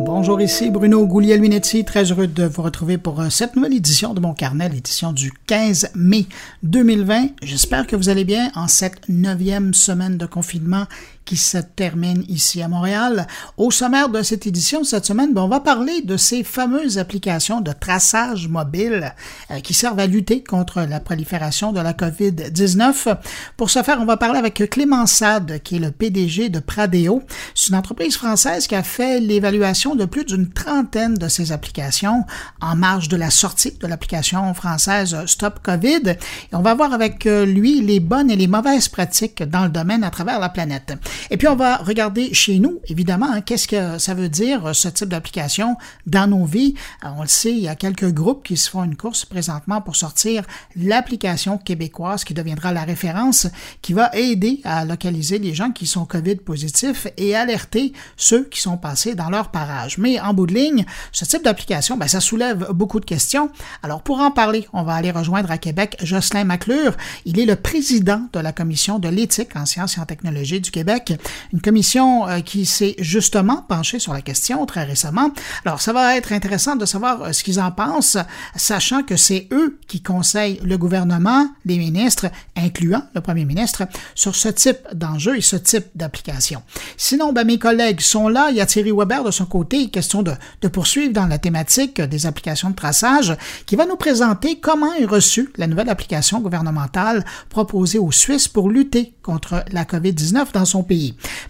Bonjour, ici Bruno Gouliel-Minetti, très heureux de vous retrouver pour euh, cette nouvelle édition de mon carnet, l'édition du 15 mai 2020. J'espère que vous allez bien en cette neuvième semaine de confinement qui se termine ici à Montréal. Au sommaire de cette édition cette semaine, ben, on va parler de ces fameuses applications de traçage mobile euh, qui servent à lutter contre la prolifération de la COVID-19. Pour ce faire, on va parler avec Clément Sade, qui est le PDG de Pradeo. C'est une entreprise française qui a fait l'évaluation de plus d'une trentaine de ces applications en marge de la sortie de l'application française Stop COVID. Et on va voir avec euh, lui les bonnes et les mauvaises pratiques dans le domaine à travers la planète. Et puis, on va regarder chez nous, évidemment, hein, qu'est-ce que ça veut dire, euh, ce type d'application dans nos vies. On le sait, il y a quelques groupes qui se font une course présentement pour sortir l'application québécoise qui deviendra la référence, qui va aider à localiser les gens qui sont COVID positifs et alerter ceux qui sont passés dans leur parage. Mais en bout de ligne, ce type d'application, ben, ça soulève beaucoup de questions. Alors, pour en parler, on va aller rejoindre à Québec Jocelyn McClure. Il est le président de la Commission de l'éthique en sciences et en technologie du Québec une commission euh, qui s'est justement penchée sur la question très récemment. Alors, ça va être intéressant de savoir euh, ce qu'ils en pensent, sachant que c'est eux qui conseillent le gouvernement, les ministres, incluant le premier ministre, sur ce type d'enjeu et ce type d'application. Sinon, ben, mes collègues sont là. Il y a Thierry Weber de son côté, question de, de poursuivre dans la thématique des applications de traçage, qui va nous présenter comment est reçue la nouvelle application gouvernementale proposée aux Suisses pour lutter contre la COVID-19 dans son pays.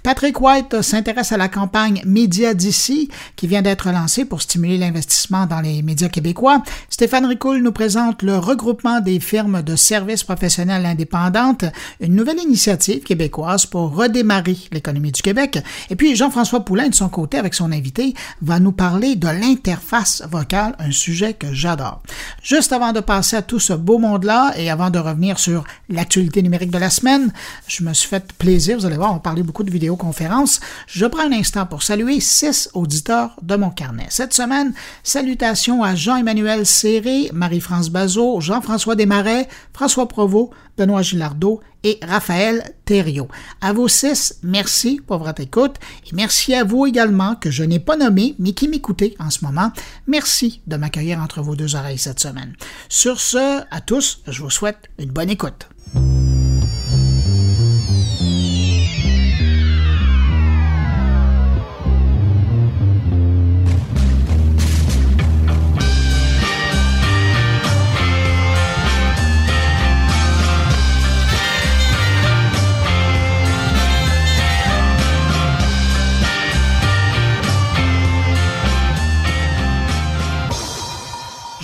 Patrick White s'intéresse à la campagne Média d'ici qui vient d'être lancée pour stimuler l'investissement dans les médias québécois. Stéphane Ricoul nous présente le regroupement des firmes de services professionnels indépendantes, une nouvelle initiative québécoise pour redémarrer l'économie du Québec. Et puis Jean-François Poulain, de son côté, avec son invité, va nous parler de l'interface vocale, un sujet que j'adore. Juste avant de passer à tout ce beau monde-là et avant de revenir sur l'actualité numérique de la semaine, je me suis fait plaisir, vous allez voir, beaucoup de vidéoconférences, je prends un instant pour saluer six auditeurs de mon carnet. Cette semaine, salutations à Jean-Emmanuel Serré, Marie-France Bazot, Jean-François Desmarais, François Provost, Benoît Gilardot et Raphaël Thériault. À vous six, merci pour votre écoute et merci à vous également que je n'ai pas nommé mais qui m'écoutez en ce moment. Merci de m'accueillir entre vos deux oreilles cette semaine. Sur ce, à tous, je vous souhaite une bonne écoute.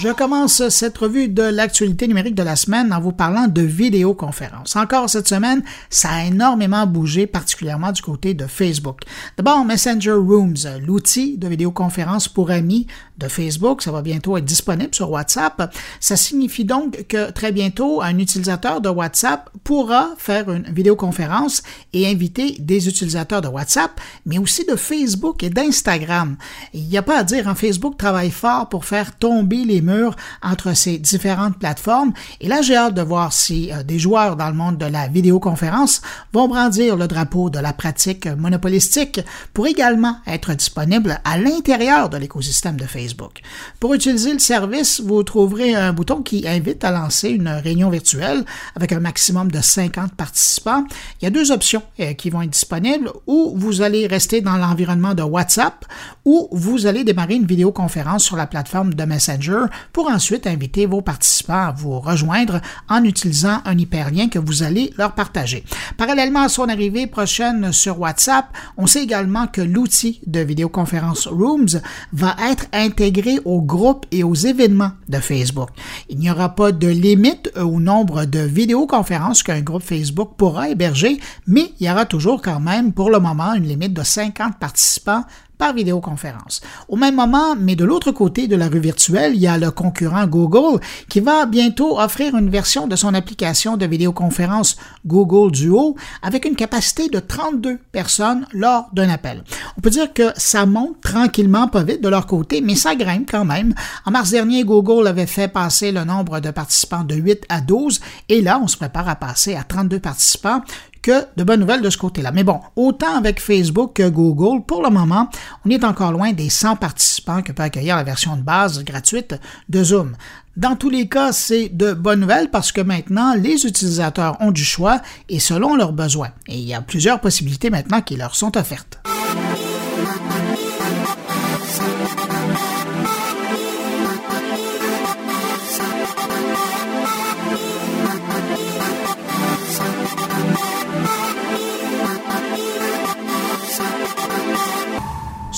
Je commence cette revue de l'actualité numérique de la semaine en vous parlant de vidéoconférence. Encore cette semaine, ça a énormément bougé, particulièrement du côté de Facebook. D'abord, Messenger Rooms, l'outil de vidéoconférence pour amis Facebook, ça va bientôt être disponible sur WhatsApp. Ça signifie donc que très bientôt, un utilisateur de WhatsApp pourra faire une vidéoconférence et inviter des utilisateurs de WhatsApp, mais aussi de Facebook et d'Instagram. Il n'y a pas à dire, hein, Facebook travaille fort pour faire tomber les entre ces différentes plateformes. Et là, j'ai hâte de voir si euh, des joueurs dans le monde de la vidéoconférence vont brandir le drapeau de la pratique monopolistique pour également être disponible à l'intérieur de l'écosystème de Facebook. Pour utiliser le service, vous trouverez un bouton qui invite à lancer une réunion virtuelle avec un maximum de 50 participants. Il y a deux options euh, qui vont être disponibles ou vous allez rester dans l'environnement de WhatsApp ou vous allez démarrer une vidéoconférence sur la plateforme de Messenger pour ensuite inviter vos participants à vous rejoindre en utilisant un hyperlien que vous allez leur partager. Parallèlement à son arrivée prochaine sur WhatsApp, on sait également que l'outil de vidéoconférence Rooms va être intégré aux groupes et aux événements de Facebook. Il n'y aura pas de limite au nombre de vidéoconférences qu'un groupe Facebook pourra héberger, mais il y aura toujours quand même pour le moment une limite de 50 participants par vidéoconférence. Au même moment, mais de l'autre côté de la rue virtuelle, il y a le concurrent Google qui va bientôt offrir une version de son application de vidéoconférence Google Duo avec une capacité de 32 personnes lors d'un appel. On peut dire que ça monte tranquillement, pas vite de leur côté, mais ça grimpe quand même. En mars dernier, Google avait fait passer le nombre de participants de 8 à 12 et là, on se prépare à passer à 32 participants que de bonnes nouvelles de ce côté-là. Mais bon, autant avec Facebook que Google, pour le moment, on est encore loin des 100 participants que peut accueillir la version de base gratuite de Zoom. Dans tous les cas, c'est de bonnes nouvelles parce que maintenant, les utilisateurs ont du choix et selon leurs besoins. Et il y a plusieurs possibilités maintenant qui leur sont offertes.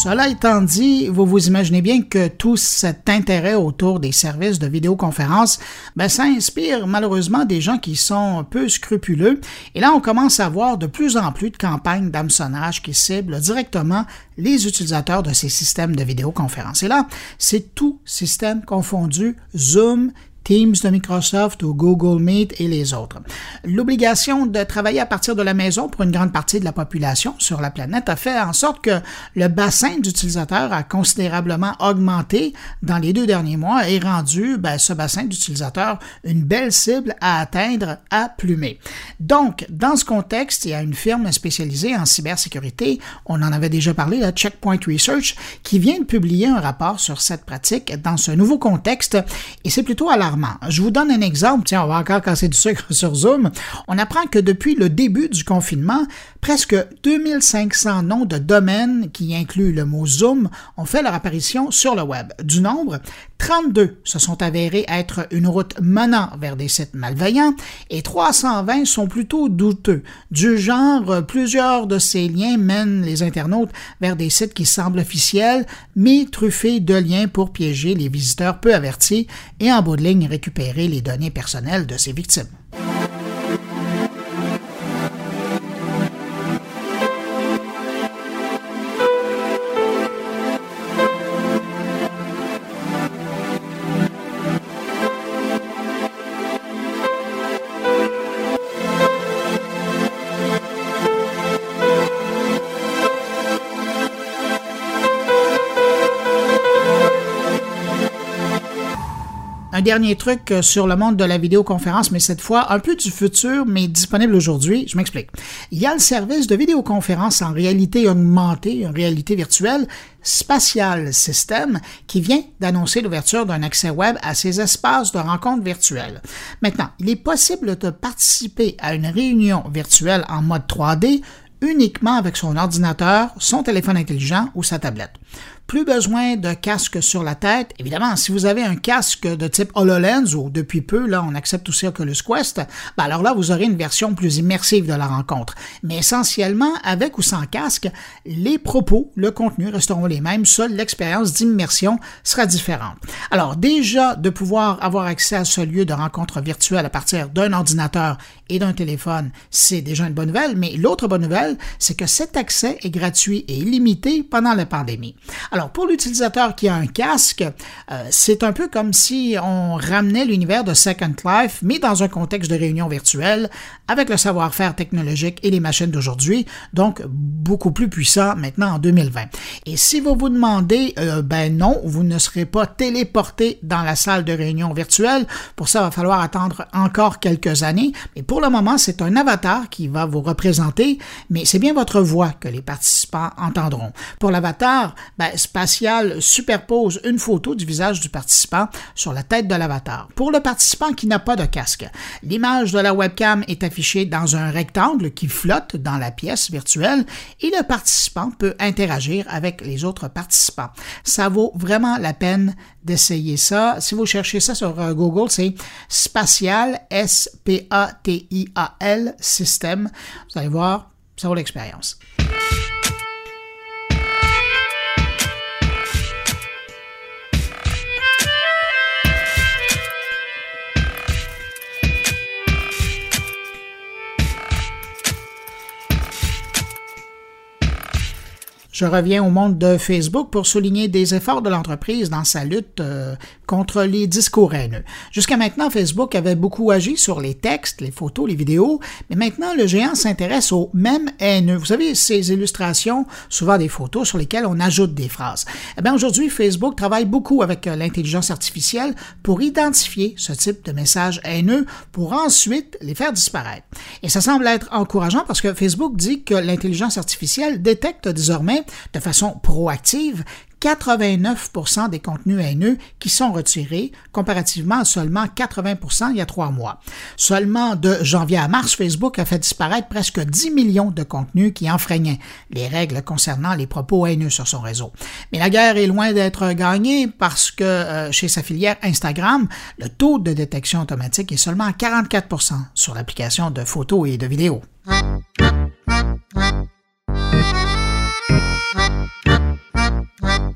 Cela étant dit, vous vous imaginez bien que tout cet intérêt autour des services de vidéoconférence, ben, ça inspire malheureusement des gens qui sont peu scrupuleux. Et là, on commence à voir de plus en plus de campagnes d'hameçonnage qui ciblent directement les utilisateurs de ces systèmes de vidéoconférence. Et là, c'est tout système confondu, Zoom, Teams de Microsoft ou Google Meet et les autres. L'obligation de travailler à partir de la maison pour une grande partie de la population sur la planète a fait en sorte que le bassin d'utilisateurs a considérablement augmenté dans les deux derniers mois et rendu ben, ce bassin d'utilisateurs une belle cible à atteindre à plumer. Donc, dans ce contexte, il y a une firme spécialisée en cybersécurité, on en avait déjà parlé, la Checkpoint Research, qui vient de publier un rapport sur cette pratique dans ce nouveau contexte et c'est plutôt à la je vous donne un exemple. Tiens, on va encore casser du sucre sur Zoom. On apprend que depuis le début du confinement, presque 2500 noms de domaines qui incluent le mot Zoom ont fait leur apparition sur le web. Du nombre, 32 se sont avérés être une route menant vers des sites malveillants et 320 sont plutôt douteux. Du genre, plusieurs de ces liens mènent les internautes vers des sites qui semblent officiels, mais truffés de liens pour piéger les visiteurs peu avertis et en bout de ligne récupérer les données personnelles de ses victimes. Dernier truc euh, sur le monde de la vidéoconférence, mais cette fois un peu du futur, mais disponible aujourd'hui. Je m'explique. Il y a le service de vidéoconférence en réalité augmentée, en réalité virtuelle, Spatial System, qui vient d'annoncer l'ouverture d'un accès web à ces espaces de rencontres virtuelles. Maintenant, il est possible de participer à une réunion virtuelle en mode 3D uniquement avec son ordinateur, son téléphone intelligent ou sa tablette. Plus besoin de casque sur la tête. Évidemment, si vous avez un casque de type HoloLens ou depuis peu, là, on accepte aussi Oculus Quest, ben alors là, vous aurez une version plus immersive de la rencontre. Mais essentiellement, avec ou sans casque, les propos, le contenu resteront les mêmes, seule l'expérience d'immersion sera différente. Alors déjà, de pouvoir avoir accès à ce lieu de rencontre virtuelle à partir d'un ordinateur et d'un téléphone, c'est déjà une bonne nouvelle, mais l'autre bonne nouvelle, c'est que cet accès est gratuit et illimité pendant la pandémie. Alors, pour l'utilisateur qui a un casque, euh, c'est un peu comme si on ramenait l'univers de Second Life, mais dans un contexte de réunion virtuelle, avec le savoir-faire technologique et les machines d'aujourd'hui, donc beaucoup plus puissant maintenant en 2020. Et si vous vous demandez, euh, ben non, vous ne serez pas téléporté dans la salle de réunion virtuelle, pour ça, il va falloir attendre encore quelques années, mais pour le moment, c'est un avatar qui va vous représenter, mais c'est bien votre voix que les participants entendront. Pour l'avatar, ben, spatial superpose une photo du visage du participant sur la tête de l'avatar. Pour le participant qui n'a pas de casque, l'image de la webcam est affichée dans un rectangle qui flotte dans la pièce virtuelle et le participant peut interagir avec les autres participants. Ça vaut vraiment la peine d'essayer ça. Si vous cherchez ça sur euh, Google, c'est spatial, S-P-A-T-I-A-L, système. Vous allez voir, ça vaut l'expérience. Je reviens au monde de Facebook pour souligner des efforts de l'entreprise dans sa lutte euh, contre les discours haineux. Jusqu'à maintenant, Facebook avait beaucoup agi sur les textes, les photos, les vidéos, mais maintenant, le géant s'intéresse aux mêmes haineux. Vous savez, ces illustrations, souvent des photos sur lesquelles on ajoute des phrases. Eh bien, aujourd'hui, Facebook travaille beaucoup avec euh, l'intelligence artificielle pour identifier ce type de messages haineux pour ensuite les faire disparaître. Et ça semble être encourageant parce que Facebook dit que l'intelligence artificielle détecte désormais de façon proactive 89% des contenus haineux qui sont retirés, comparativement à seulement 80% il y a trois mois. Seulement de janvier à mars, Facebook a fait disparaître presque 10 millions de contenus qui enfreignaient les règles concernant les propos haineux sur son réseau. Mais la guerre est loin d'être gagnée parce que euh, chez sa filière Instagram, le taux de détection automatique est seulement à 44% sur l'application de photos et de vidéos. Bye.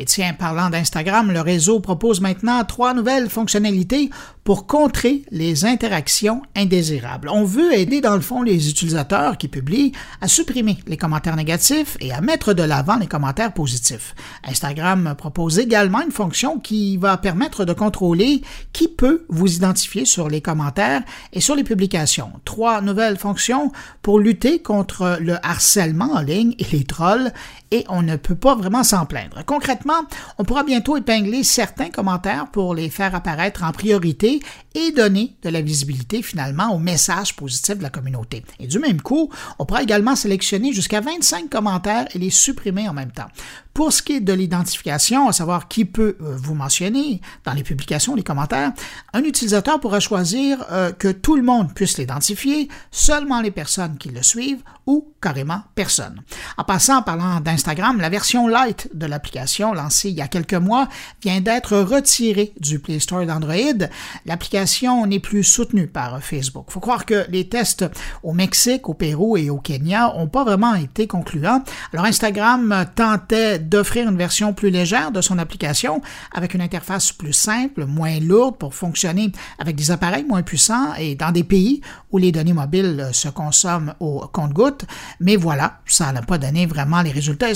Et tiens, parlant d'Instagram, le réseau propose maintenant trois nouvelles fonctionnalités pour contrer les interactions indésirables. On veut aider dans le fond les utilisateurs qui publient à supprimer les commentaires négatifs et à mettre de l'avant les commentaires positifs. Instagram propose également une fonction qui va permettre de contrôler qui peut vous identifier sur les commentaires et sur les publications. Trois nouvelles fonctions pour lutter contre le harcèlement en ligne et les trolls et on ne peut pas vraiment s'en plaindre. Concrètement, on pourra bientôt épingler certains commentaires pour les faire apparaître en priorité et donner de la visibilité finalement aux messages positifs de la communauté. Et du même coup, on pourra également sélectionner jusqu'à 25 commentaires et les supprimer en même temps. Pour ce qui est de l'identification, à savoir qui peut euh, vous mentionner dans les publications, les commentaires, un utilisateur pourra choisir euh, que tout le monde puisse l'identifier, seulement les personnes qui le suivent ou carrément personne. En passant, en parlant d'Instagram, la version light de l'application lancée il y a quelques mois vient d'être retirée du Play Store d'Android. L'application n'est plus soutenue par Facebook. Faut croire que les tests au Mexique, au Pérou et au Kenya n'ont pas vraiment été concluants. Alors Instagram tentait d'offrir une version plus légère de son application avec une interface plus simple, moins lourde pour fonctionner avec des appareils moins puissants et dans des pays où les données mobiles se consomment au compte-gouttes. Mais voilà, ça n'a pas donné vraiment les résultats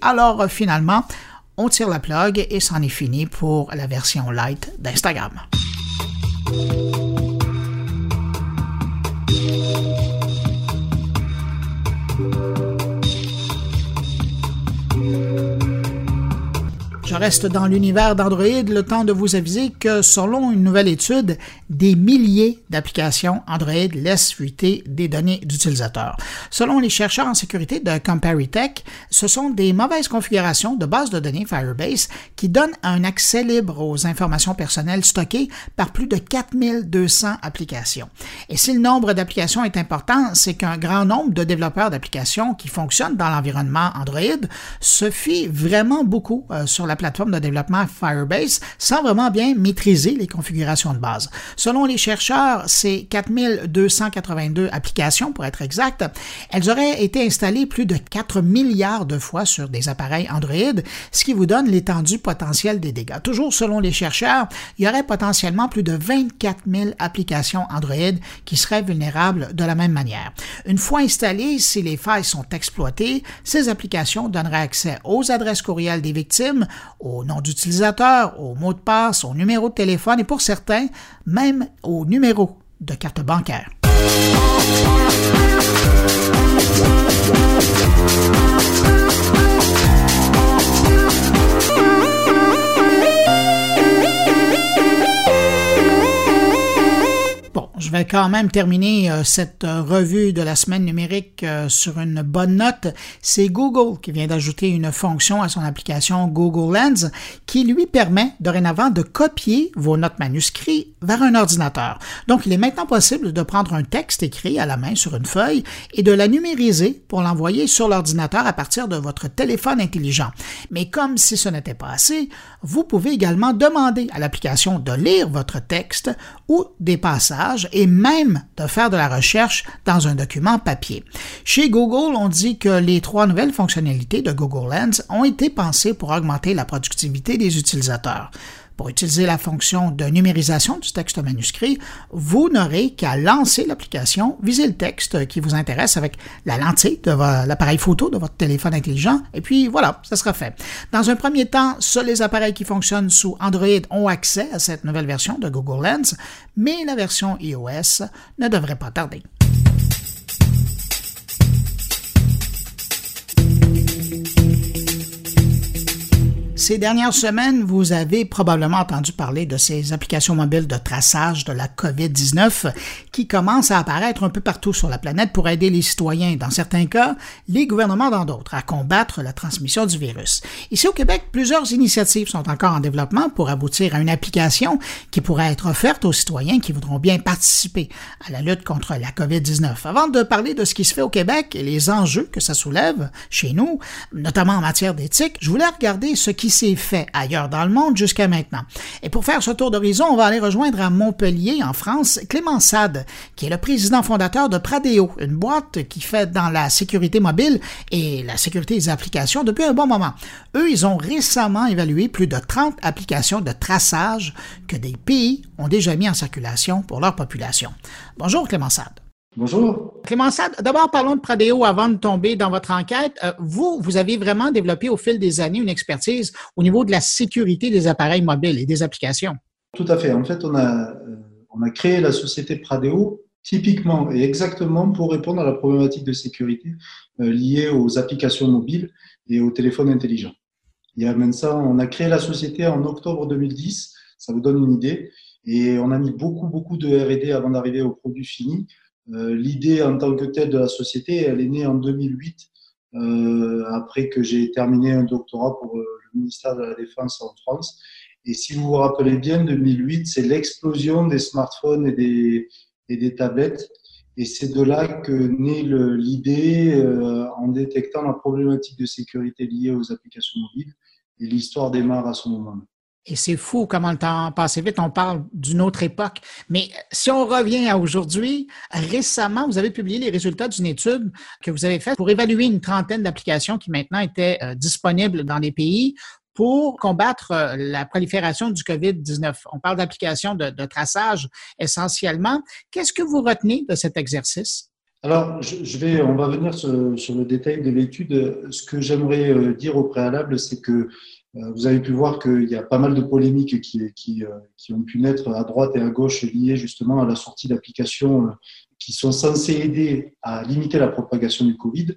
Alors finalement, on tire la plug et c'en est fini pour la version light d'Instagram. Je reste dans l'univers d'Android le temps de vous aviser que selon une nouvelle étude, des milliers d'applications Android laissent fuiter des données d'utilisateurs. Selon les chercheurs en sécurité de Comparitech, ce sont des mauvaises configurations de bases de données Firebase qui donnent un accès libre aux informations personnelles stockées par plus de 4200 applications. Et si le nombre d'applications est important, c'est qu'un grand nombre de développeurs d'applications qui fonctionnent dans l'environnement Android se fient vraiment beaucoup euh, sur la plateforme de développement Firebase sans vraiment bien maîtriser les configurations de base. Selon les chercheurs, ces 4282 applications, pour être exact, elles auraient été installées plus de 4 milliards de fois sur des appareils Android, ce qui vous donne l'étendue potentielle des dégâts. Toujours selon les chercheurs, il y aurait potentiellement plus de 24 000 applications Android qui seraient vulnérables de la même manière. Une fois installées, si les failles sont exploitées, ces applications donneraient accès aux adresses courriels des victimes, au nom d'utilisateur, au mot de passe, au numéro de téléphone et pour certains, même au numéro de carte bancaire. Je vais quand même terminer euh, cette euh, revue de la semaine numérique euh, sur une bonne note. C'est Google qui vient d'ajouter une fonction à son application Google Lens qui lui permet dorénavant de copier vos notes manuscrites vers un ordinateur. Donc, il est maintenant possible de prendre un texte écrit à la main sur une feuille et de la numériser pour l'envoyer sur l'ordinateur à partir de votre téléphone intelligent. Mais comme si ce n'était pas assez, vous pouvez également demander à l'application de lire votre texte ou des passages et même de faire de la recherche dans un document papier. Chez Google, on dit que les trois nouvelles fonctionnalités de Google Lens ont été pensées pour augmenter la productivité des utilisateurs. Pour utiliser la fonction de numérisation du texte manuscrit, vous n'aurez qu'à lancer l'application, viser le texte qui vous intéresse avec la lentille de l'appareil photo de votre téléphone intelligent, et puis voilà, ça sera fait. Dans un premier temps, seuls les appareils qui fonctionnent sous Android ont accès à cette nouvelle version de Google Lens, mais la version iOS ne devrait pas tarder. Ces dernières semaines, vous avez probablement entendu parler de ces applications mobiles de traçage de la COVID-19 qui commencent à apparaître un peu partout sur la planète pour aider les citoyens, dans certains cas, les gouvernements dans d'autres, à combattre la transmission du virus. Ici au Québec, plusieurs initiatives sont encore en développement pour aboutir à une application qui pourrait être offerte aux citoyens qui voudront bien participer à la lutte contre la COVID-19. Avant de parler de ce qui se fait au Québec et les enjeux que ça soulève chez nous, notamment en matière d'éthique, je voulais regarder ce qui fait ailleurs dans le monde jusqu'à maintenant. Et pour faire ce tour d'horizon, on va aller rejoindre à Montpellier, en France, Clément Sade, qui est le président fondateur de Pradeo, une boîte qui fait dans la sécurité mobile et la sécurité des applications depuis un bon moment. Eux, ils ont récemment évalué plus de 30 applications de traçage que des pays ont déjà mis en circulation pour leur population. Bonjour Clément Sade. Bonjour. Clément Sade, d'abord parlons de Pradeo avant de tomber dans votre enquête. Euh, vous, vous avez vraiment développé au fil des années une expertise au niveau de la sécurité des appareils mobiles et des applications. Tout à fait. En fait, on a, euh, on a créé la société Pradeo typiquement et exactement pour répondre à la problématique de sécurité euh, liée aux applications mobiles et aux téléphones intelligents. Il y a même ça, on a créé la société en octobre 2010, ça vous donne une idée, et on a mis beaucoup, beaucoup de R&D avant d'arriver au produit fini l'idée en tant que telle de la société, elle est née en 2008, euh, après que j'ai terminé un doctorat pour euh, le ministère de la Défense en France. Et si vous vous rappelez bien, 2008, c'est l'explosion des smartphones et des, et des tablettes. Et c'est de là que naît l'idée, en détectant la problématique de sécurité liée aux applications mobiles. Et l'histoire démarre à ce moment-là. Et c'est fou comment le temps passe vite. On parle d'une autre époque. Mais si on revient à aujourd'hui, récemment, vous avez publié les résultats d'une étude que vous avez faite pour évaluer une trentaine d'applications qui maintenant étaient euh, disponibles dans les pays pour combattre euh, la prolifération du COVID-19. On parle d'applications de, traçage essentiellement. Qu'est-ce que vous retenez de cet exercice? Alors, je vais, on va venir sur, le détail de l'étude. Ce que j'aimerais euh, dire au préalable, c'est que vous avez pu voir qu'il y a pas mal de polémiques euh, qui, ont pu naître à droite et à gauche liées justement à la sortie d'applications euh, qui sont censées aider à limiter la propagation du Covid.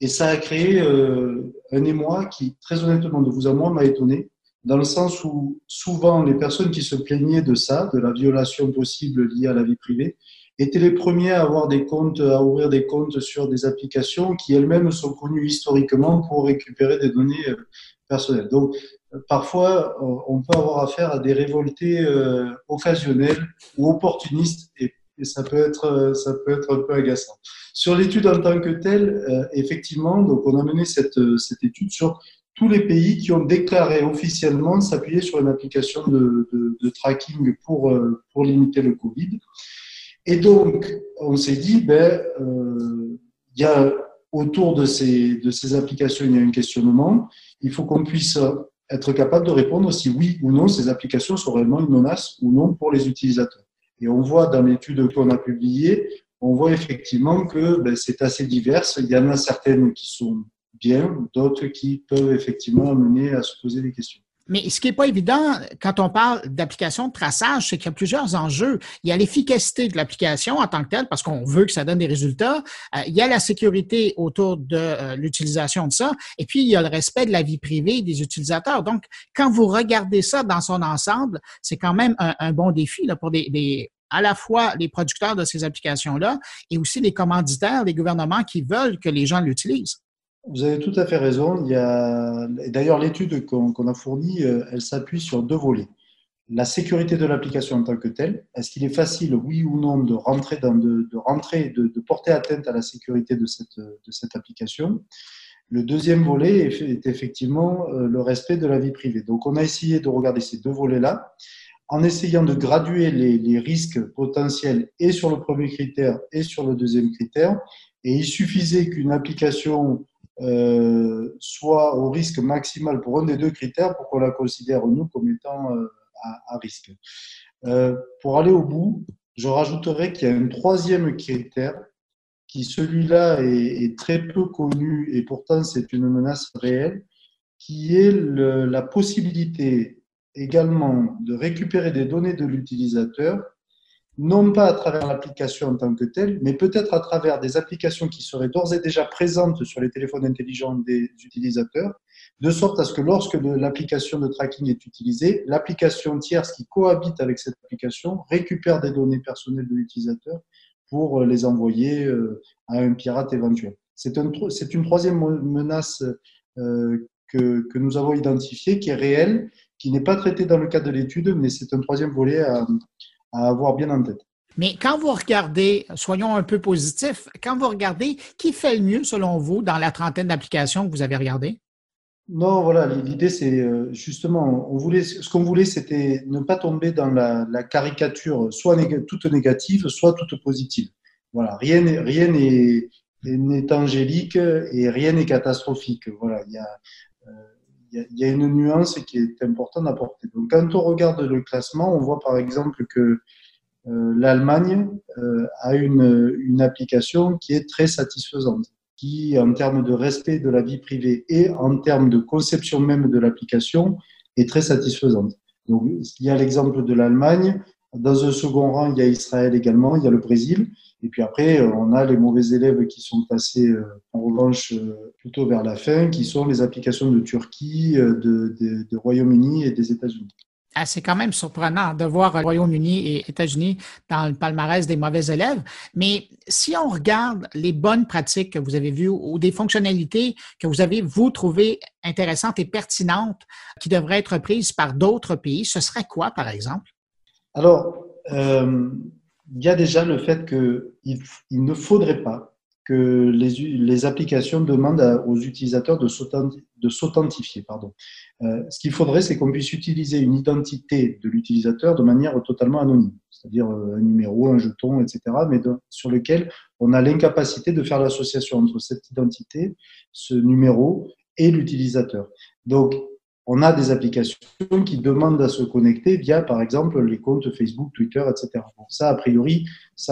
Et ça a créé un émoi qui, très honnêtement, de vous à moi, m'a étonné, dans le sens où souvent les personnes qui se plaignaient de ça, de la violation possible liée à la vie privée, étaient les premiers à avoir des comptes, à ouvrir des comptes sur des applications qui elles-mêmes sont connues historiquement pour récupérer des données personnel. Donc, parfois, on peut avoir affaire à des révoltés euh, occasionnels ou opportunistes et, ça peut être ça peut être un peu agaçant. Sur l'étude en tant que telle, euh, effectivement, donc on a mené cette, cette étude sur tous les pays qui ont déclaré officiellement s'appuyer sur une application de, tracking pour, euh, pour limiter le Covid. Et donc, on s'est dit, ben, il y a autour de ces, de ces applications, il y a un questionnement. Il faut qu'on puisse être capable de répondre si oui ou non ces applications sont réellement une menace ou non pour les utilisateurs. Et on voit dans l'étude qu'on a publiée, on voit effectivement que ben, c'est assez divers. Il y en a certaines qui sont bien, d'autres qui peuvent effectivement amener à se poser des questions. Mais ce qui n'est pas évident quand on parle d'application de traçage, c'est qu'il y a plusieurs enjeux. Il y a l'efficacité de l'application en tant que telle, parce qu'on veut que ça donne des résultats. Euh, il y a la sécurité autour de euh, l'utilisation de ça. Et puis, il y a le respect de la vie privée des utilisateurs. Donc, quand vous regardez ça dans son ensemble, c'est quand même un, bon défi là, pour des, à la fois les producteurs de ces applications-là et aussi les commanditaires, les gouvernements qui veulent que les gens l'utilisent. Vous avez tout à fait raison. Il y a... D'ailleurs, l'étude qu'on a fournie, euh, elle s'appuie sur deux volets. La sécurité de l'application en tant que telle. Est-ce qu'il est facile, oui ou non, de rentrer, de, rentrer de, porter atteinte à la sécurité de cette, de cette application? Le deuxième volet est effectivement euh, le respect de la vie privée. Donc, on a essayé de regarder ces deux volets-là en essayant de graduer les risques potentiels et sur le premier critère et sur le deuxième critère. Et il suffisait qu'une application euh, soit au risque maximal pour un des deux critères pour qu'on la considère, nous, comme étant euh, à, risque. Euh, pour aller au bout, je rajouterais qu'il y a un troisième critère qui, celui-là, est, très peu connu et pourtant c'est une menace réelle, qui est la possibilité également de récupérer des données de l'utilisateur non pas à travers l'application en tant que telle, mais peut-être à travers des applications qui seraient d'ores et déjà présentes sur les téléphones intelligents des utilisateurs, de sorte à ce que lorsque l'application de tracking est utilisée, l'application tierce qui cohabite avec cette application récupère des données personnelles de l'utilisateur pour les envoyer euh, à un pirate éventuel. C'est un, une troisième menace euh, que, que, nous avons identifiée, qui est réelle, qui n'est pas traitée dans le cadre de l'étude, mais c'est un troisième volet à, à avoir bien en tête. Mais quand vous regardez, soyons un peu positifs, quand vous regardez, qui fait le mieux selon vous dans la trentaine d'applications que vous avez regardées? Non, voilà, l'idée c'est euh, justement, on voulait, ce qu'on voulait, c'était ne pas tomber dans la, caricature, soit toute négative, soit toute positive. Voilà, rien n'est rien n'est angélique et rien n'est catastrophique. Voilà, il y a il y, a une nuance qui est importante à porter. Donc, quand on regarde le classement, on voit par exemple que euh, l'Allemagne euh, a une, une, application qui est très satisfaisante, qui, en termes de respect de la vie privée et en termes de conception même de l'application, est très satisfaisante. Donc, il y a l'exemple de l'Allemagne. Dans un second rang, il y a Israël également, il y a le Brésil. Et puis après, euh, on a les mauvais élèves qui sont passés euh, en revanche euh, plutôt vers la fin, qui sont les applications de Turquie, de, de, Royaume-Uni et des États-Unis. Ah, c'est quand même surprenant de voir Royaume-Uni et États-Unis dans le palmarès des mauvais élèves. Mais si on regarde les bonnes pratiques que vous avez vues ou des fonctionnalités que vous avez, vous, trouvées intéressantes et pertinentes qui devraient être prises par d'autres pays, ce serait quoi, par exemple? Alors, euh, il y a déjà le fait qu'il il ne faudrait pas que les, applications demandent aux utilisateurs de s'authentifier. Euh, ce qu'il faudrait, c'est qu'on puisse utiliser une identité de l'utilisateur de manière totalement anonyme, c'est-à-dire euh, un numéro, un jeton, etc., mais sur lequel on a l'incapacité de faire l'association entre cette identité, ce numéro et l'utilisateur. Donc, on a des applications qui demandent à se connecter via, par exemple, les comptes Facebook, Twitter, etc. ça, a priori,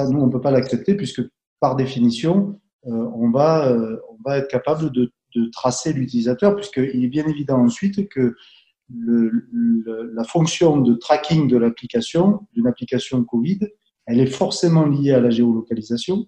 nous, on ne peut pas l'accepter puisque, par définition, euh, on, va, euh, on va être capable de, tracer l'utilisateur puisqu'il est bien évident ensuite que la fonction de tracking de l'application, d'une application Covid, elle est forcément liée à la géolocalisation.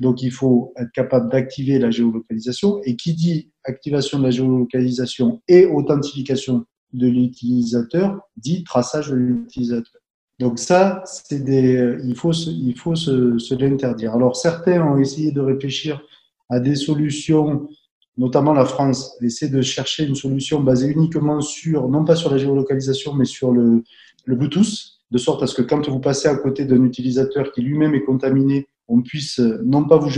Donc, il faut être capable d'activer la géolocalisation. Et qui dit activation de la géolocalisation et authentification de l'utilisateur dit traçage de l'utilisateur. Donc ça, c'est des, il faut, se, il faut se l'interdire. Alors certains ont essayé de réfléchir à des solutions, notamment la France essaie de chercher une solution basée uniquement sur, non pas sur la géolocalisation, mais sur le, le Bluetooth, de sorte à ce que quand vous passez à côté d'un utilisateur qui lui-même est contaminé, on puisse euh, non pas vous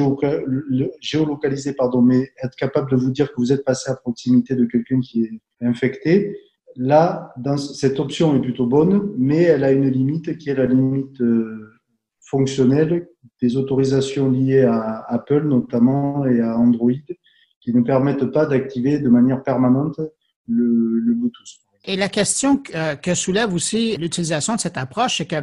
géolocaliser, pardon, mais être capable de vous dire que vous êtes passé à proximité de quelqu'un qui est infecté. Là, cette option est plutôt bonne, mais elle a une limite qui est la limite euh, fonctionnelle des autorisations liées à Apple notamment et à Android qui ne permettent pas d'activer de manière permanente le, le Bluetooth. Et la question que soulève aussi l'utilisation de cette approche, c'est que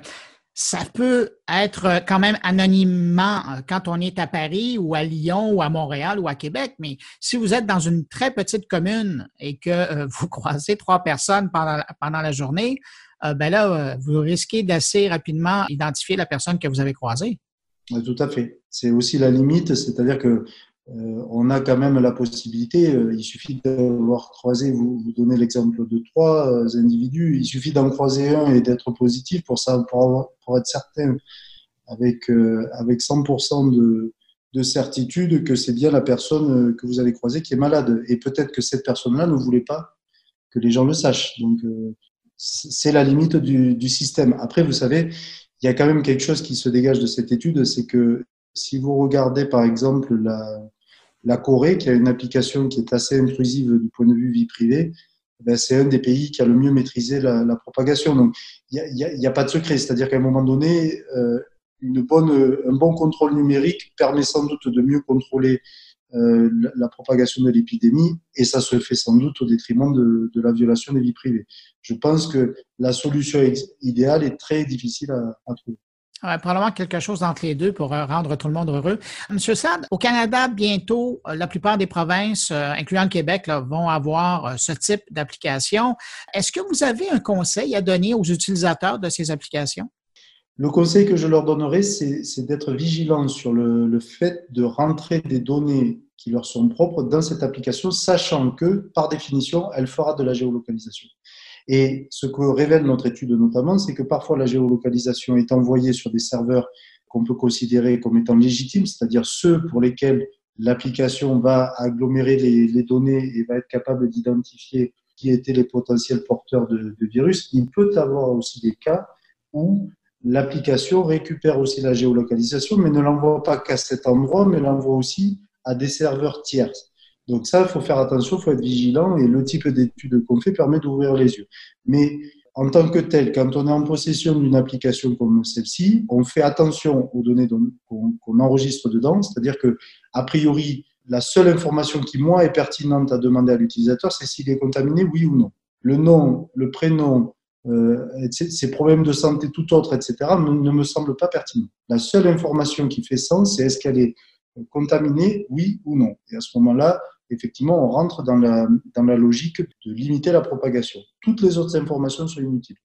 ça peut être quand même anonymement euh, quand on est à Paris ou à Lyon ou à Montréal ou à Québec, mais si vous êtes dans une très petite commune et que euh, vous croisez trois personnes pendant, la journée, euh, ben là, vous risquez d'assez rapidement identifier la personne que vous avez croisée. Tout à fait. C'est aussi la limite, c'est-à-dire que euh, on a quand même la possibilité, euh, il suffit d'avoir croisé, vous, vous donnez l'exemple de trois euh, individus, il suffit d'en croiser un et d'être positif pour, ça, pour, pour être certain avec, avec 100% de, de certitude que c'est bien la personne que vous avez croisée qui est malade. Et peut-être que cette personne-là ne voulait pas que les gens le sachent. Donc, c'est la limite du, du système. Après, vous savez, il y a quand même quelque chose qui se dégage de cette étude, c'est que si vous regardez par exemple la, la Corée, qui a une application qui est assez intrusive du point de vue vie privée, ben, c'est un des pays qui a le mieux maîtrisé la, la propagation. Donc, il n'y a, a, a, pas de secret. C'est-à-dire qu'à un moment donné, euh, une bonne, un bon contrôle numérique permet sans doute de mieux contrôler euh, la propagation de l'épidémie et ça se fait sans doute au détriment de, de, la violation des vies privées. Je pense que la solution idéale est très difficile à, à trouver. Probablement quelque chose entre les deux pour euh, rendre tout le monde heureux. Monsieur Sad, au Canada, bientôt, euh, la plupart des provinces, incluant le Québec, vont avoir ce type d'application. Est-ce que vous avez un conseil à donner aux utilisateurs de ces applications? Le conseil que je leur donnerai, c'est d'être vigilant sur le, fait de rentrer des données qui leur sont propres dans cette application, sachant que, par définition, elle fera de la géolocalisation. Et ce que révèle notre étude notamment, c'est que parfois la géolocalisation est envoyée sur des serveurs qu'on peut considérer comme étant légitimes, c'est-à-dire ceux pour lesquels l'application va agglomérer les, données et va être capable d'identifier qui étaient les potentiels porteurs de, virus. Il peut avoir aussi des cas où l'application récupère aussi la géolocalisation, mais ne l'envoie pas qu'à cet endroit, mais l'envoie aussi à des serveurs tiers. Donc ça, il faut faire attention, il faut être vigilant, et le type d'étude qu'on fait permet d'ouvrir les yeux. Mais en tant que tel, quand on est en possession d'une application comme celle-ci, on fait attention aux données qu'on enregistre dedans, c'est-à-dire que, a priori, la seule information qui, moi, est pertinente à demander à l'utilisateur, c'est s'il est contaminé, oui ou non. Le nom, le prénom, euh, ces problèmes de santé tout autre, etc., ne, me semblent pas pertinents. La seule information qui fait sens, c'est est-ce qu'elle est contaminée, oui ou non. Et à ce moment-là, effectivement, on rentre dans la, dans la logique de limiter la propagation. Toutes les autres informations sont inutiles.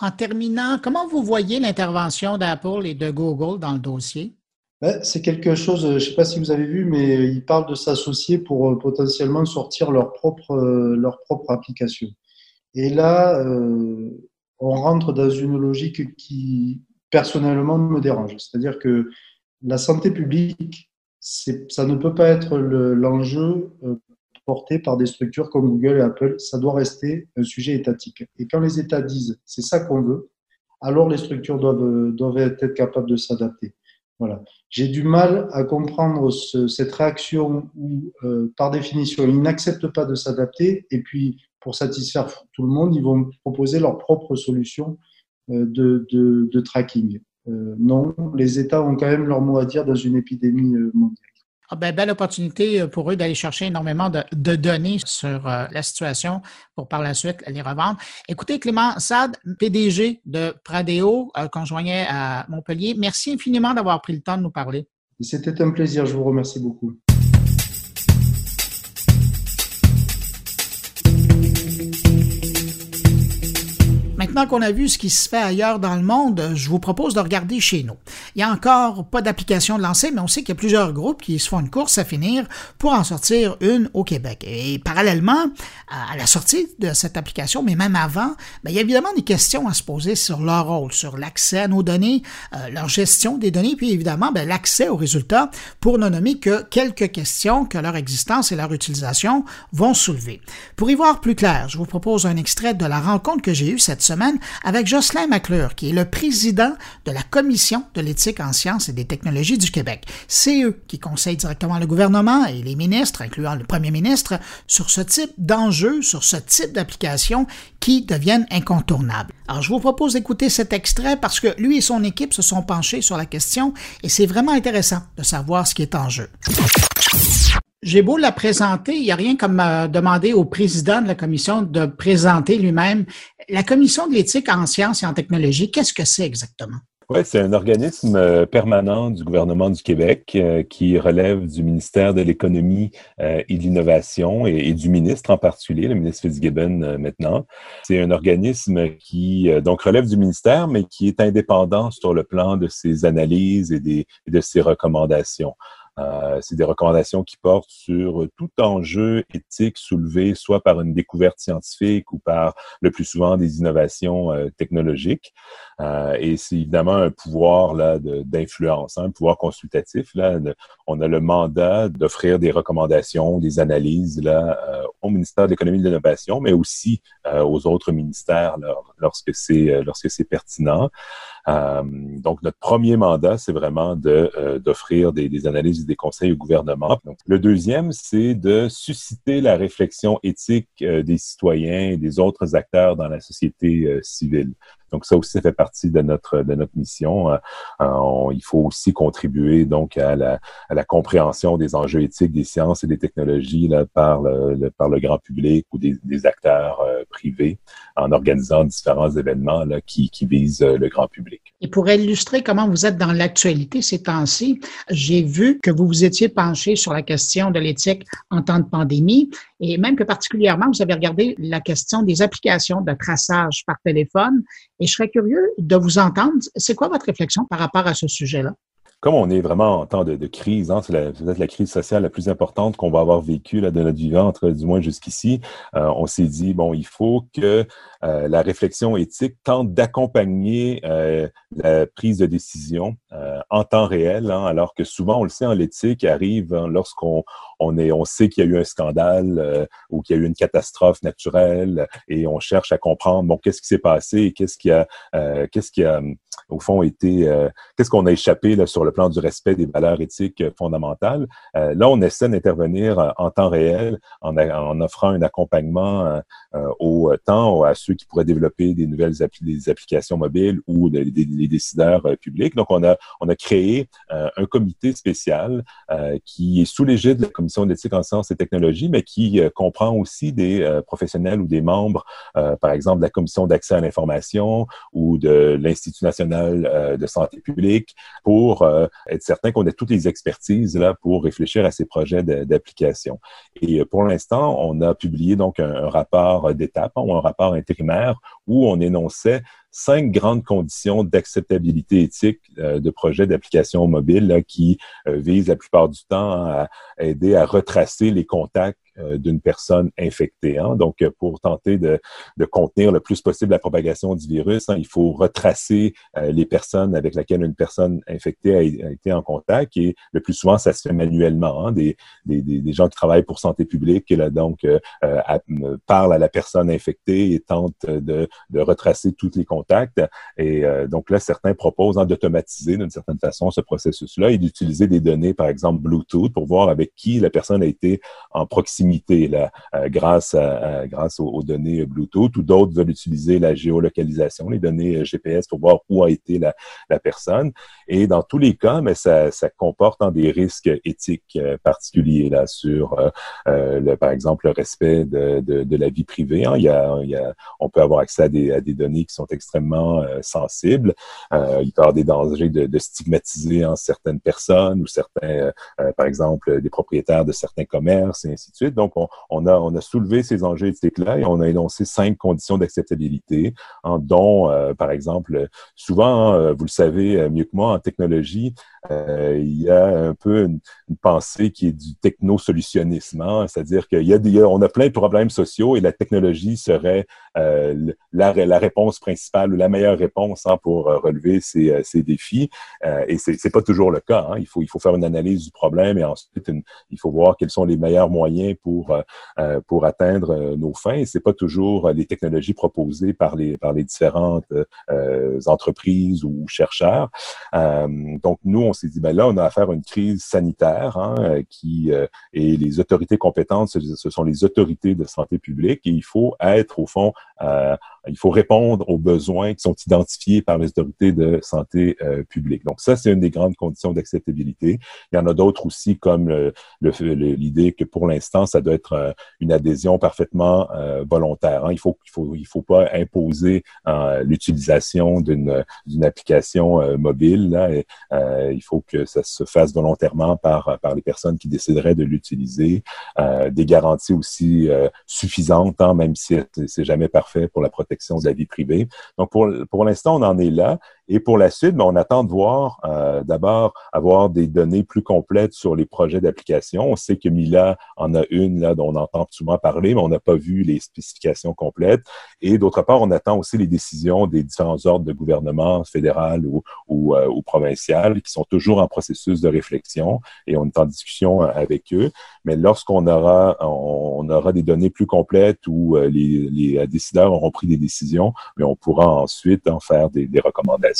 En terminant, comment vous voyez l'intervention d'Apple et de Google dans le dossier? Ben, c'est quelque chose, je ne sais pas si vous avez vu, mais ils parlent de s'associer pour euh, potentiellement sortir leur propre, euh, leur propre application. Et là, euh, on rentre dans une logique qui, personnellement, me dérange. C'est-à-dire que la santé publique, ça ne peut pas être l'enjeu euh, porté par des structures comme Google et Apple. Ça doit rester un sujet étatique. Et quand les États disent c'est ça qu'on veut, alors les structures doivent, doivent être capables de s'adapter. Voilà. J'ai du mal à comprendre ce, cette réaction où, euh, par définition, ils n'acceptent pas de s'adapter et puis pour satisfaire tout le monde, ils vont proposer leur propre solution euh, de, de tracking. Euh, non, les États ont quand même leur mot à dire dans une épidémie euh, mondiale. Ah ben, belle opportunité pour eux d'aller chercher énormément de, de données sur la situation pour par la suite les revendre. Écoutez, Clément Sad, PDG de Pradeo, qu'on joignait à Montpellier, merci infiniment d'avoir pris le temps de nous parler. C'était un plaisir, je vous remercie beaucoup. Maintenant qu'on a vu ce qui se fait ailleurs dans le monde, je vous propose de regarder chez nous. Il n'y a encore pas d'application de lancée, mais on sait qu'il y a plusieurs groupes qui se font une course à finir pour en sortir une au Québec. Et parallèlement à la sortie de cette application, mais même avant, ben, il y a évidemment des questions à se poser sur leur rôle, sur l'accès à nos données, euh, leur gestion des données, puis évidemment ben, l'accès aux résultats pour ne nommer que quelques questions que leur existence et leur utilisation vont soulever. Pour y voir plus clair, je vous propose un extrait de la rencontre que j'ai eue cette semaine avec Jocelyn McClure, qui est le président de la Commission de l'éthique en sciences et des technologies du Québec. C'est eux qui conseillent directement le gouvernement et les ministres, incluant le premier ministre, sur ce type d'enjeux, sur ce type d'applications qui deviennent incontournables. Alors, je vous propose d'écouter cet extrait parce que lui et son équipe se sont penchés sur la question et c'est vraiment intéressant de savoir ce qui est en jeu. J'ai beau la présenter, il n'y a rien comme euh, demander au président de la commission de présenter lui-même. La commission de l'éthique en sciences et en technologie, qu'est-ce que c'est exactement? Oui, c'est un organisme euh, permanent du gouvernement du Québec euh, qui relève du ministère de l'Économie et de l'Innovation et, du ministre en particulier, le ministre Fitzgibbon maintenant. C'est un organisme qui donc relève du ministère, mais qui est indépendant sur le plan de ses analyses et, des, et de ses recommandations. Euh, c'est des recommandations qui portent sur tout enjeu éthique soulevé soit par une découverte scientifique ou par le plus souvent des innovations euh, technologiques. Euh, et c'est évidemment un pouvoir là d'influence, hein, un pouvoir consultatif. Là, on a le mandat d'offrir des recommandations, des analyses là au ministère de l'économie et de l'innovation, mais aussi aux autres ministères lorsque c'est lorsque c'est pertinent. Euh, donc, notre premier mandat, c'est vraiment euh, d'offrir des, des, analyses et des conseils au gouvernement. Le deuxième, c'est de susciter la réflexion éthique euh, des citoyens et des autres acteurs dans la société civile. Donc ça aussi, fait partie de notre de notre mission. il faut aussi contribuer donc à la, à la compréhension des enjeux éthiques des sciences et des technologies là, par le, par le grand public ou des, des acteurs privés en organisant différents événements là, qui, qui visent le grand public. Et pour illustrer comment vous êtes dans l'actualité ces temps-ci, j'ai vu que vous vous étiez penché sur la question de l'éthique en temps de pandémie et même que particulièrement, vous avez regardé la question des applications de traçage par téléphone. Et je serais curieux de vous entendre. C'est quoi votre réflexion par rapport à ce sujet-là? comme on est vraiment en temps de, crise, hein, c'est peut-être la crise sociale la plus importante qu'on va avoir vécue de notre vivant, du moins jusqu'ici, euh, on s'est dit, bon, il faut que euh, la réflexion éthique tente d'accompagner euh, la prise de décision en temps réel, hein, alors que souvent, on le sait, en l'éthique arrive hein, lorsqu'on on, est, on sait qu'il y a eu un scandale ou qu'il y a eu une catastrophe naturelle et on cherche à comprendre, bon, qu'est-ce qui s'est passé, qu'est-ce qui a, qu'est-ce qui a, au fond, été, qu'est-ce qu'on a échappé là, sur le plan du respect des valeurs éthiques fondamentales. Euh, là, on essaie d'intervenir euh, en temps réel en, offrant un accompagnement euh, au temps à ceux qui pourraient développer des nouvelles des applications mobiles ou des, décideurs publics. Donc, on a, on a créé un comité spécial qui est sous l'égide de la Commission d'éthique en sciences et technologies, mais qui comprend aussi des professionnels ou des membres, par exemple, de la Commission d'accès à l'information ou de l'Institut national de santé publique pour euh, être certain qu'on ait toutes les expertises là pour réfléchir à ces projets d'application. Et euh, pour l'instant, on a publié donc un, rapport d'étape ou un rapport intérimaire où on énonçait cinq grandes conditions d'acceptabilité éthique euh, de projets d'application mobile qui visent la plupart du temps à aider à retracer les contacts euh, d'une personne infectée. Hein. Donc, euh, pour tenter de, contenir le plus possible la propagation du virus, hein, il faut retracer euh, les personnes avec lesquelles une personne infectée a, été en contact. Et le plus souvent, ça se fait manuellement. Hein. Des, gens qui travaillent pour santé publique donc euh, parlent à la personne infectée et tentent de, retracer tous les contacts. Et donc là, certains proposent d'automatiser d'une certaine façon ce processus-là et d'utiliser des données, par exemple Bluetooth, pour voir avec qui la personne a été en proximité euh, grâce, aux, données Bluetooth, ou d'autres veulent utiliser la géolocalisation, les données euh, GPS pour voir où a été la, personne. Et dans tous les cas, mais ça, ça comporte hein, des risques éthiques euh, particuliers là sur, le, par exemple, le respect de, de, de la vie privée. Hein. Il, y a, il y a, on peut avoir accès à des, à des données qui sont extrêmement sensibles. il peut y avoir des dangers de, de stigmatiser hein, certaines personnes ou certains, par exemple, des propriétaires de certains commerces et ainsi de suite. Donc, on, a, on a soulevé ces enjeux éthiques-là et on a énoncé cinq conditions d'acceptabilité, en dont, euh, par exemple, souvent, hein, vous le savez euh, mieux que moi, en technologie, euh, il y a un peu une, pensée qui est du techno-solutionnisme, hein. c'est-à-dire qu'il y a, des, on a plein de problèmes sociaux et la technologie serait euh, la, réponse principale ou la meilleure réponse hein, pour euh, relever ces, euh, défis. et c'est n'est pas toujours le cas. Hein. Il, faut, il faut faire une analyse du problème et ensuite il faut voir quels sont les meilleurs moyens pour, pour atteindre nos fins. C'est pas toujours les technologies proposées par les, par les différentes entreprises ou chercheurs. donc nous, on s'est dit, ben là, on a affaire à une crise sanitaire hein, qui et les autorités compétentes, ce sont les autorités de santé publique et il faut être au fond euh, il faut répondre aux besoins qui sont identifiés par les autorités de santé euh, publique. Donc ça, c'est une des grandes conditions d'acceptabilité. Il y en a d'autres aussi, comme l'idée que pour l'instant, ça doit être euh, une adhésion parfaitement volontaire. Hein. Il faut, il faut, il faut pas imposer l'utilisation d'une application mobile. Il faut que ça se fasse volontairement par par les personnes qui décideraient de l'utiliser. des garanties aussi suffisantes, hein, même si c'est jamais parfait pour la protection de la vie privée. Donc, pour, pour l'instant, on en est là. Et pour la suite, ben, on attend de voir, euh, d'abord, avoir des données plus complètes sur les projets d'application. On sait que Mila en a une là dont on entend souvent parler, mais on n'a pas vu les spécifications complètes. Et d'autre part, on attend aussi les décisions des différents ordres de gouvernement fédéral ou, ou, euh, ou provincial qui sont toujours en processus de réflexion et on est en discussion avec eux. Mais lorsqu'on aura, on, aura des données plus complètes où euh, les, les décideurs auront pris des décisions, mais on pourra ensuite en faire des, des recommandations.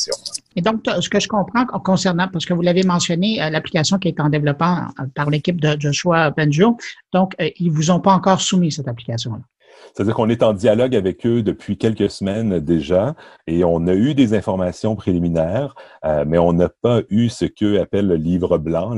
Et donc, ce que je comprends concernant, parce que vous l'avez mentionné, euh, l'application qui est en développement euh, par l'équipe de Joshua Benjo, donc, euh, ils vous ont pas encore soumis cette application-là. C'est-à-dire qu'on est en dialogue avec eux depuis quelques semaines déjà et on a eu des informations préliminaires, euh, mais on n'a pas eu ce qu'eux appellent le livre blanc,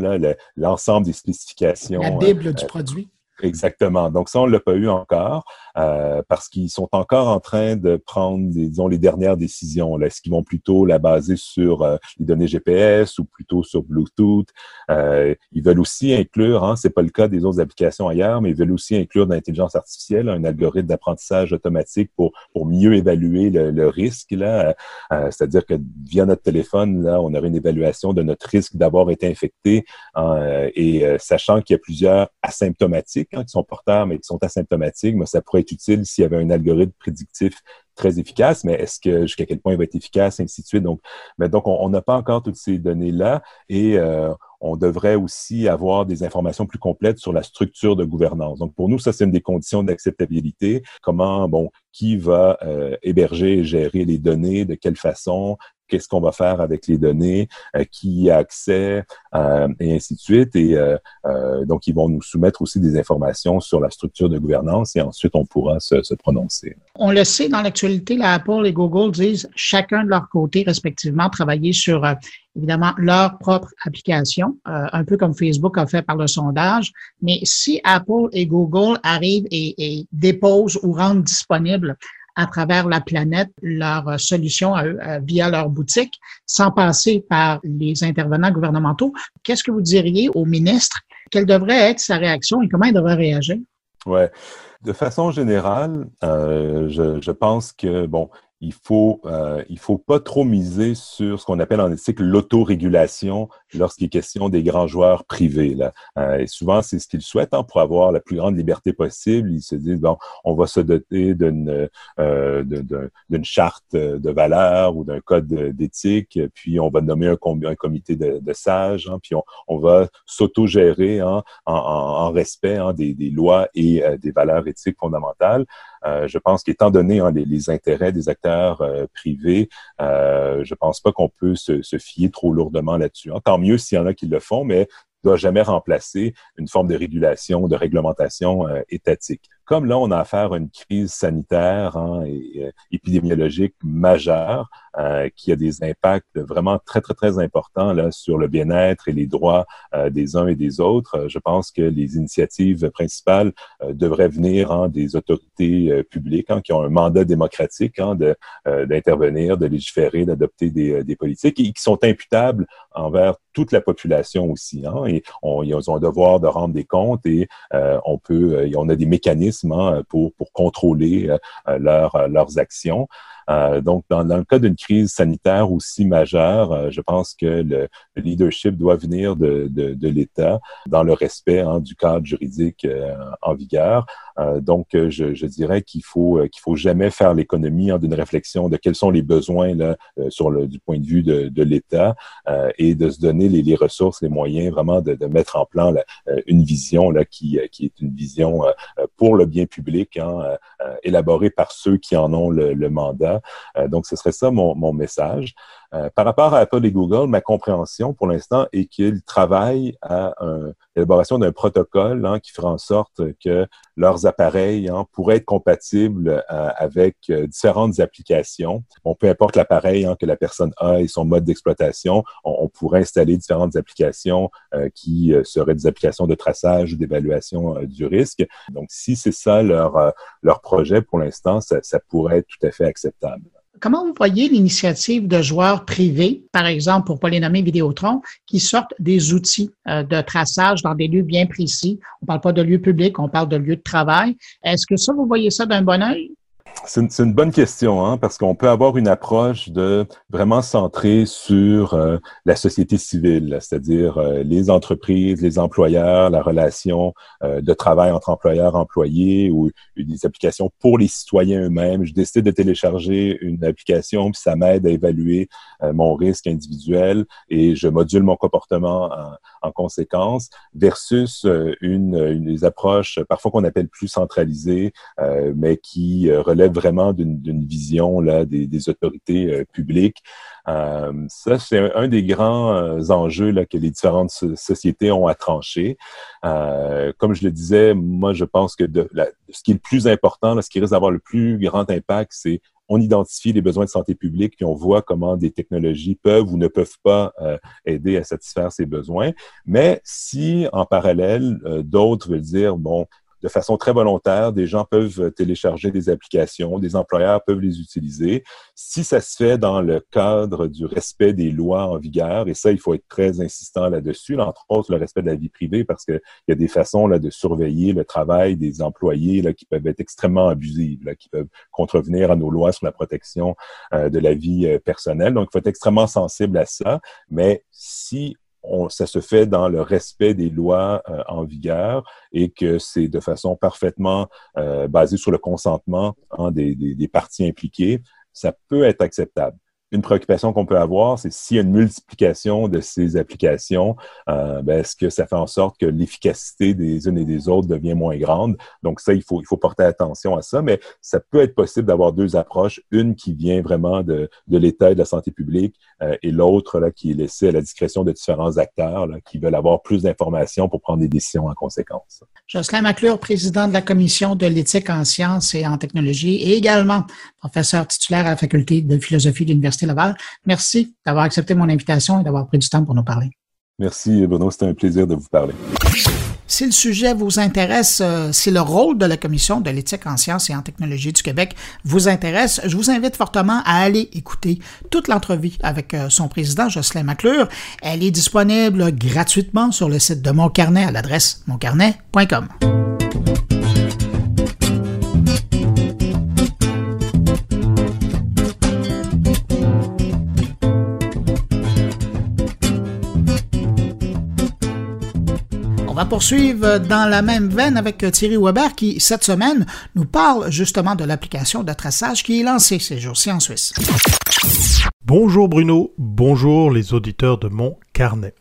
l'ensemble des spécifications. La Bible du produit. Exactement. Donc ça, on l'a pas eu encore. Euh, parce qu'ils sont encore en train de prendre, disons, les dernières décisions. Est-ce qu'ils vont plutôt la baser sur euh, les données GPS ou plutôt sur Bluetooth? Euh, ils veulent aussi inclure, hein, c'est pas le cas des autres applications ailleurs, mais ils veulent aussi inclure de l'intelligence artificielle, un algorithme d'apprentissage automatique pour, pour mieux évaluer le, risque. là. C'est-à-dire que via notre téléphone, là, on aurait une évaluation de notre risque d'avoir été infecté hein, et sachant qu'il y a plusieurs asymptomatiques hein, qui sont porteurs mais qui sont asymptomatiques, mais ça pourrait être utile s'il y avait un algorithme prédictif très efficace, mais est-ce que jusqu'à quel point il va être efficace, ainsi de suite. Donc, mais donc on n'a pas encore toutes ces données-là et euh, on devrait aussi avoir des informations plus complètes sur la structure de gouvernance. Donc, pour nous, ça, c'est une des conditions d'acceptabilité. Comment, bon, qui va euh, héberger et gérer les données, de quelle façon, qu'est-ce qu'on va faire avec les données, euh, qui a accès, et ainsi de suite. Et donc, ils vont nous soumettre aussi des informations sur la structure de gouvernance et ensuite, on pourra se, se prononcer. On le sait, dans l'actualité, Apple et Google disent chacun de leur côté, respectivement, travailler sur évidemment leur propre application, euh, un peu comme Facebook a fait par le sondage. Mais si Apple et Google arrivent et, déposent ou rendent disponible à travers la planète leur solution à eux, euh, via leur boutique, sans passer par les intervenants gouvernementaux, qu'est-ce que vous diriez au ministre? Quelle devrait être sa réaction et comment il devrait réagir? Ouais. De façon générale, euh, je, je, pense que bon, il faut euh, il faut pas trop miser sur ce qu'on appelle en éthique l'autorégulation lorsqu'il est question des grands joueurs privés. Là. Euh, et souvent, c'est ce qu'ils souhaitent hein, pour avoir la plus grande liberté possible. Ils se disent bon, on va se doter d'une euh, d'une charte de valeurs ou d'un code d'éthique, puis on va nommer un, comité de, sages, hein, puis on, va s'autogérer hein, en, en, respect hein, des, des, lois et euh, des valeurs éthiques fondamentales. Euh, je pense qu'étant donné hein, les, intérêts des acteurs euh, privés, euh, je pense pas qu'on peut se, fier trop lourdement là-dessus. Hein. Tant mieux s'il y en a qui le font, mais doit jamais remplacer une forme de régulation, de réglementation étatique. Comme là, on a affaire à une crise sanitaire hein, et euh, épidémiologique majeure euh, qui a des impacts vraiment très, très, très importants là, sur le bien-être et les droits des uns et des autres. Je pense que les initiatives principales devraient venir hein, des autorités publiques hein, qui ont un mandat démocratique hein, de, d'intervenir, de légiférer, d'adopter des, des politiques et qui sont imputables envers toute la population aussi. Hein, et on, ils ont un devoir de rendre des comptes et euh, on peut, euh, on a des mécanismes hein, pour, pour contrôler euh, leurs actions. Euh, donc, dans, le cas d'une crise sanitaire aussi majeure, euh, je pense que le, le, leadership doit venir de, de, de l'État dans le respect hein, du cadre juridique euh, en vigueur. donc, je, je dirais qu'il faut qu'il faut jamais faire l'économie hein, d'une réflexion de quels sont les besoins là, sur le du point de vue de, de l'État et de se donner les, les, ressources, les moyens vraiment de, de mettre en plan là, une vision là qui, qui est une vision pour le bien public, hein, élaborée par ceux qui en ont le, le mandat. Euh, donc, ce serait ça mon, mon message. Euh, par rapport à Apple et Google, ma compréhension pour l'instant est qu'ils travaillent à l'élaboration d'un protocole hein, qui fera en sorte que leurs appareils hein, pourraient être compatibles euh, avec différentes applications. Bon, peu importe l'appareil hein, que la personne a et son mode d'exploitation, on, pourrait installer différentes applications qui seraient des applications de traçage ou d'évaluation du risque. Donc, si c'est ça leur, leur projet pour l'instant, ça, ça pourrait être tout à fait acceptable. Comment vous voyez l'initiative de joueurs privés, par exemple, pour pas les nommer Vidéotron, qui sortent des outils euh, de traçage dans des lieux bien précis? On parle pas de lieux publics, on parle de lieux de travail. Est-ce que ça, vous voyez ça d'un bon oeil? C'est une, bonne question, hein, parce qu'on peut avoir une approche de vraiment centrée sur euh, la société civile, c'est-à-dire euh, les entreprises, les employeurs, la relation euh, de travail entre employeurs employés ou des applications pour les citoyens eux-mêmes. Je décide de télécharger une application, puis ça m'aide à évaluer mon risque individuel et je module mon comportement en, en conséquence, versus une, une des approches parfois qu'on appelle plus centralisées, mais qui relève vraiment d'une vision là, des, des autorités publiques. ça, c'est un, des grands enjeux là, que les différentes sociétés ont à trancher. comme je le disais, moi, je pense que ce qui est le plus important, ce qui risque d'avoir le plus grand impact, c'est on identifie les besoins de santé publique, puis on voit comment des technologies peuvent ou ne peuvent pas euh, aider à satisfaire ces besoins. Mais si, en parallèle, euh, d'autres veulent dire, bon, de façon très volontaire. Des gens peuvent télécharger des applications, des employeurs peuvent les utiliser. Si ça se fait dans le cadre du respect des lois en vigueur, et ça, il faut être très insistant là-dessus, entre autres le respect de la vie privée, parce qu'il y a des façons là, de surveiller le travail des employés qui peuvent être extrêmement abusives, qui peuvent contrevenir à nos lois sur la protection euh, de la vie euh, personnelle. Donc, il faut être extrêmement sensible à ça. Mais si ça se fait dans le respect des lois euh, en vigueur et que c'est de façon parfaitement euh, basée sur le consentement hein, des, des parties impliquées, ça peut être acceptable une préoccupation qu'on peut avoir, c'est s'il y a une multiplication de ces applications, euh, ben, est-ce que ça fait en sorte que l'efficacité des unes et des autres devient moins grande? Donc ça, il faut, il faut porter attention à ça, mais ça peut être possible d'avoir deux approches, une qui vient vraiment de, de l'État et de la santé publique euh, et l'autre là, qui est laissée à la discrétion de différents acteurs qui veulent avoir plus d'informations pour prendre des décisions en conséquence. Jocelyn McClure, président de la Commission de l'éthique en sciences et en technologie et également professeur titulaire à la faculté de philosophie de l'Université Laval. Merci d'avoir accepté mon invitation et d'avoir pris du temps pour nous parler. Merci, Bruno. C'était un plaisir de vous parler. Si le sujet vous intéresse, euh, si le rôle de la Commission de l'éthique en sciences et en technologie du Québec vous intéresse, je vous invite fortement à aller écouter toute l'entrevue avec euh, son président, Jocelyn McClure. Elle est disponible gratuitement sur le site de Mon Carnet à l'adresse moncarnet.com. va poursuivre dans la même veine avec Thierry Weber qui, cette semaine, nous parle justement de l'application de traçage qui est lancée ces jours-ci en Suisse. Bonjour Bruno, bonjour les auditeurs de mon carnet.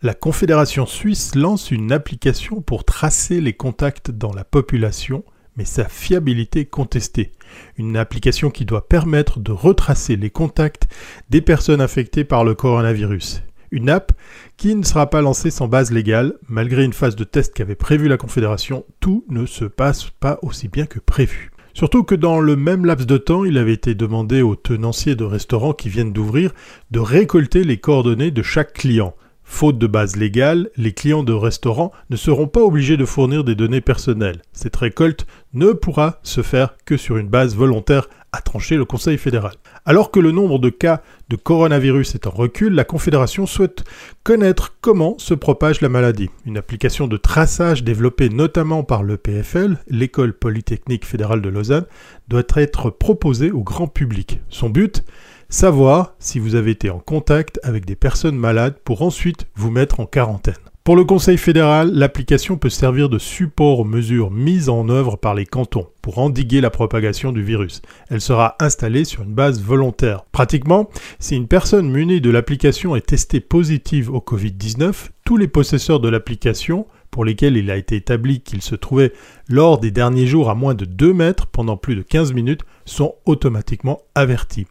La Confédération suisse lance une application pour tracer les contacts dans la population, mais sa fiabilité est contestée. Une application qui doit permettre de retracer les contacts des personnes infectées par le coronavirus. Une app qui ne sera pas lancée sans base légale. Malgré une phase de test qu'avait prévue la Confédération, tout ne se passe pas aussi bien que prévu. Surtout que dans le même laps de temps, il avait été demandé aux tenanciers de restaurants qui viennent d'ouvrir de récolter les coordonnées de chaque client. Faute de base légale, les clients de restaurants ne seront pas obligés de fournir des données personnelles. Cette récolte ne pourra se faire que sur une base volontaire, a tranché le Conseil fédéral. Alors que le nombre de cas de coronavirus est en recul, la Confédération souhaite connaître comment se propage la maladie. Une application de traçage développée notamment par le PFL, l'École Polytechnique Fédérale de Lausanne, doit être proposée au grand public. Son but? Savoir si vous avez été en contact avec des personnes malades pour ensuite vous mettre en quarantaine. Pour le Conseil fédéral, l'application peut servir de support aux mesures mises en œuvre par les cantons pour endiguer la propagation du virus. Elle sera installée sur une base volontaire. Pratiquement, si une personne munie de l'application est testée positive au Covid-19, tous les possesseurs de l'application pour lesquels il a été établi qu'ils se trouvaient lors des derniers jours à moins de 2 mètres pendant plus de 15 minutes sont automatiquement avertis.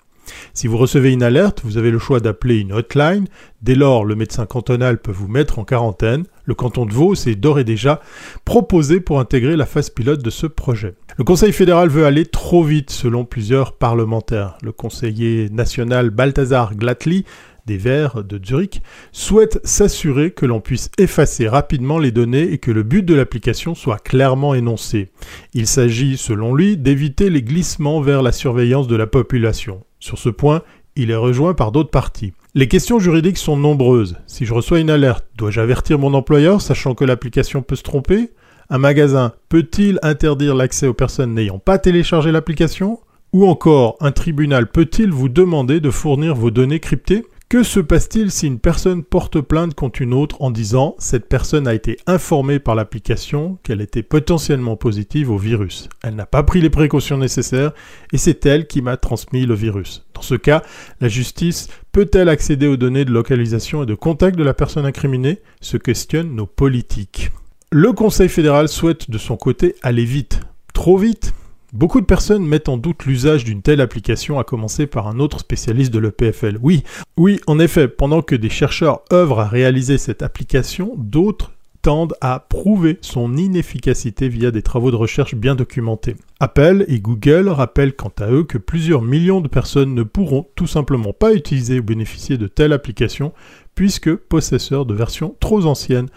Si vous recevez une alerte, vous avez le choix d'appeler une hotline. Dès lors, le médecin cantonal peut vous mettre en quarantaine. Le canton de Vaud s'est d'ores et déjà proposé pour intégrer la phase pilote de ce projet. Le Conseil fédéral veut aller trop vite selon plusieurs parlementaires. Le conseiller national Balthazar Glatli des Verts de Zurich, souhaite s'assurer que l'on puisse effacer rapidement les données et que le but de l'application soit clairement énoncé. Il s'agit, selon lui, d'éviter les glissements vers la surveillance de la population. Sur ce point, il est rejoint par d'autres parties. Les questions juridiques sont nombreuses. Si je reçois une alerte, dois-je avertir mon employeur sachant que l'application peut se tromper? Un magasin peut-il interdire l'accès aux personnes n'ayant pas téléchargé l'application? Ou encore, un tribunal peut-il vous demander de fournir vos données cryptées? Que se passe-t-il si une personne porte plainte contre une autre en disant cette personne a été informée par l'application qu'elle était potentiellement positive au virus? Elle n'a pas pris les précautions nécessaires et c'est elle qui m'a transmis le virus. Dans ce cas, la justice peut-elle accéder aux données de localisation et de contact de la personne incriminée? Se questionnent nos politiques. Le Conseil fédéral souhaite de son côté aller vite. Trop vite? Beaucoup de personnes mettent en doute l'usage d'une telle application, à commencer par un autre spécialiste de l'EPFL. Oui, oui, en effet, pendant que des chercheurs œuvrent à réaliser cette application, d'autres tendent à prouver son inefficacité via des travaux de recherche bien documentés. Apple et Google rappellent quant à eux que plusieurs millions de personnes ne pourront tout simplement pas utiliser ou bénéficier de telle application puisque possesseurs de versions trop anciennes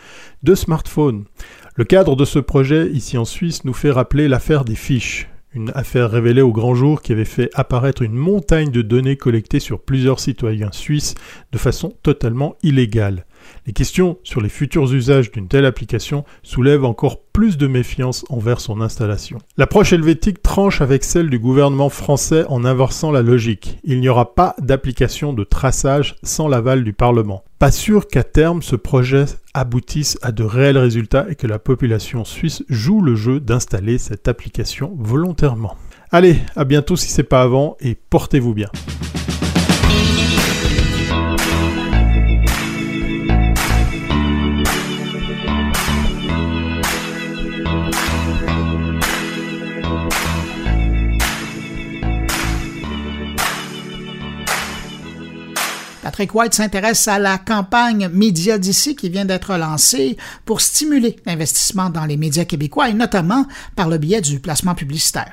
de smartphones. Le cadre de ce projet ici en Suisse nous fait rappeler l'affaire des fiches, une affaire révélée au grand jour qui avait fait apparaître une montagne de données collectées sur plusieurs citoyens suisses de façon totalement illégale. Les questions sur les futurs usages d'une telle application soulèvent encore plus de méfiance envers son installation. L'approche helvétique tranche avec celle du gouvernement français en inversant la logique. Il n'y aura pas d'application de traçage sans l'aval du Parlement. Pas sûr qu'à terme ce projet aboutisse à de réels résultats et que la population suisse joue le jeu d'installer cette application volontairement. Allez, à bientôt si c'est pas avant et portez-vous bien. Patrick White s'intéresse à la campagne Média d'ici qui vient d'être lancée pour stimuler l'investissement dans les médias québécois et notamment par le biais du placement publicitaire.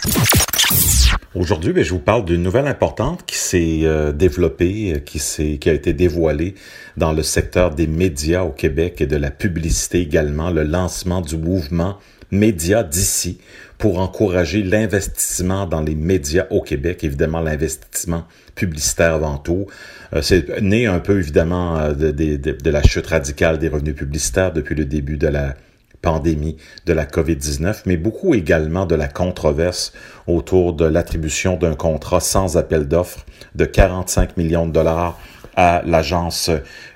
Aujourd'hui, ben, je vous parle d'une nouvelle importante qui s'est euh, développée, euh, qui, qui a été dévoilée dans le secteur des médias au Québec et de la publicité également, le lancement du mouvement Média d'ici pour encourager l'investissement dans les médias au Québec, évidemment l'investissement publicitaire avant tout. Euh, c'est né un peu évidemment euh, de, de, la chute radicale des revenus publicitaires depuis le début de la pandémie de la COVID-19, mais beaucoup également de la controverse autour de l'attribution d'un contrat sans appel d'offres de 45 millions de dollars à l'agence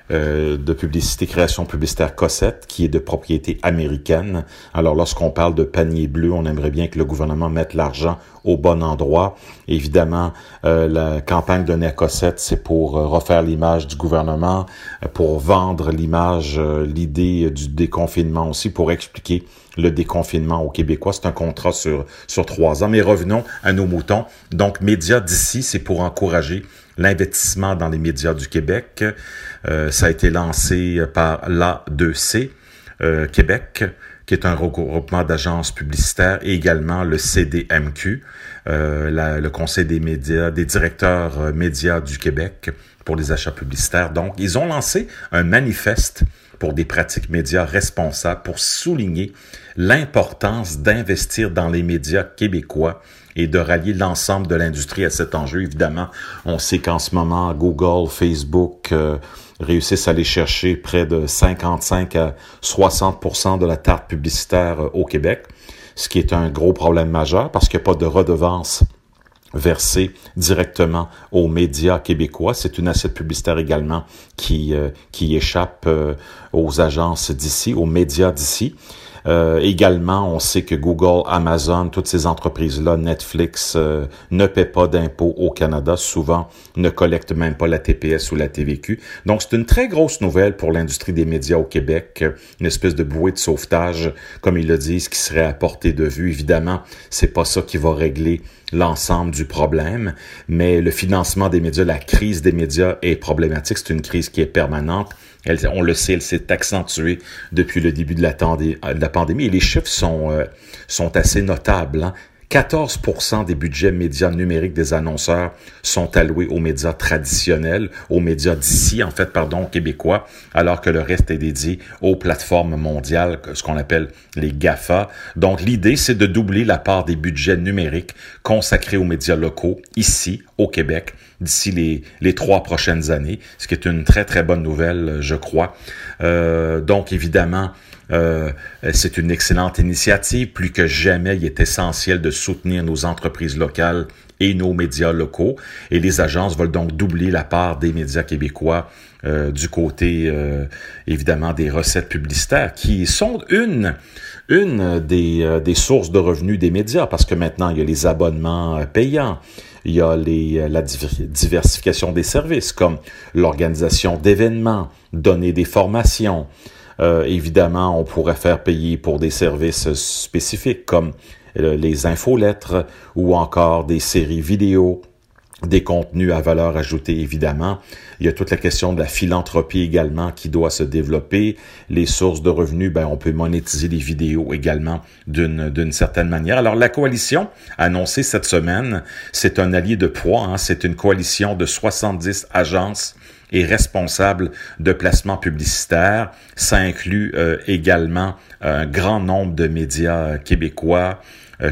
euh, de publicité, création publicitaire Cossette, qui est de propriété américaine. Alors, lorsqu'on parle de panier bleu, on aimerait bien que le gouvernement mette l'argent au bon endroit. Évidemment, euh, la campagne donnée à Cossette, c'est pour euh, refaire l'image du gouvernement, pour vendre l'image, l'idée du déconfinement aussi, pour expliquer le déconfinement aux Québécois. C'est un contrat sur, sur trois ans. Mais revenons à nos moutons. Donc, médias d'ici, c'est pour encourager l'investissement dans les médias du Québec. Euh, ça a été lancé par l'A2C euh, Québec, qui est un regroupement d'agences publicitaires, et également le CDMQ, euh, le Conseil des médias, des directeurs euh, médias du Québec pour les achats publicitaires. Donc, ils ont lancé un manifeste pour des pratiques médias responsables, pour souligner l'importance d'investir dans les médias québécois et de rallier l'ensemble de l'industrie à cet enjeu. Évidemment, on sait qu'en ce moment, Google, Facebook euh, réussissent à aller chercher près de 55 à 60% de la tarte publicitaire euh, au Québec, ce qui est un gros problème majeur parce qu'il n'y a pas de redevance versée directement aux médias québécois. C'est une assiette publicitaire également qui, euh, qui échappe aux agences d'ici, aux médias d'ici. Euh, également, on sait que Google, Amazon, toutes ces entreprises-là, Netflix, euh, ne paient pas d'impôts au Canada, souvent ne collectent même pas la TPS ou la TVQ. Donc, c'est une très grosse nouvelle pour l'industrie des médias au Québec, une espèce de bouée de sauvetage, comme ils le disent, qui serait à portée de vue. Évidemment, c'est pas ça qui va régler l'ensemble du problème, mais le financement des médias, la crise des médias est problématique. C'est une crise qui est permanente on le sait, elle s'est accentuée depuis le début de la, pandémie et les chiffres sont, euh, sont assez notables. Hein. 14% des budgets médias numériques des annonceurs sont alloués aux médias traditionnels, aux médias d'ici, en fait, pardon, québécois, alors que le reste est dédié aux plateformes mondiales, ce qu'on appelle les GAFA. Donc, l'idée, c'est de doubler la part des budgets numériques consacrés aux médias locaux, ici, au Québec, d'ici les, trois prochaines années, ce qui est une très, très bonne nouvelle, je crois. Euh, donc, évidemment, euh, c'est une excellente initiative. Plus que jamais, il est essentiel de soutenir nos entreprises locales et nos médias locaux. Et les agences veulent donc doubler la part des médias québécois euh, du côté, euh, évidemment, des recettes publicitaires, qui sont une une des, des sources de revenus des médias, parce que maintenant, il y a les abonnements payants, il y a les, la diversification des services, comme l'organisation d'événements, donner des formations, euh, évidemment, on pourrait faire payer pour des services spécifiques comme les infolettres ou encore des séries vidéo des contenus à valeur ajoutée, évidemment. Il y a toute la question de la philanthropie également qui doit se développer. Les sources de revenus, ben, on peut monétiser les vidéos également d'une, d'une certaine manière. Alors, la coalition annoncée cette semaine, c'est un allié de poids. Hein. C'est une coalition de 70 agences et responsables de placement publicitaire. Ça inclut euh, également un grand nombre de médias québécois,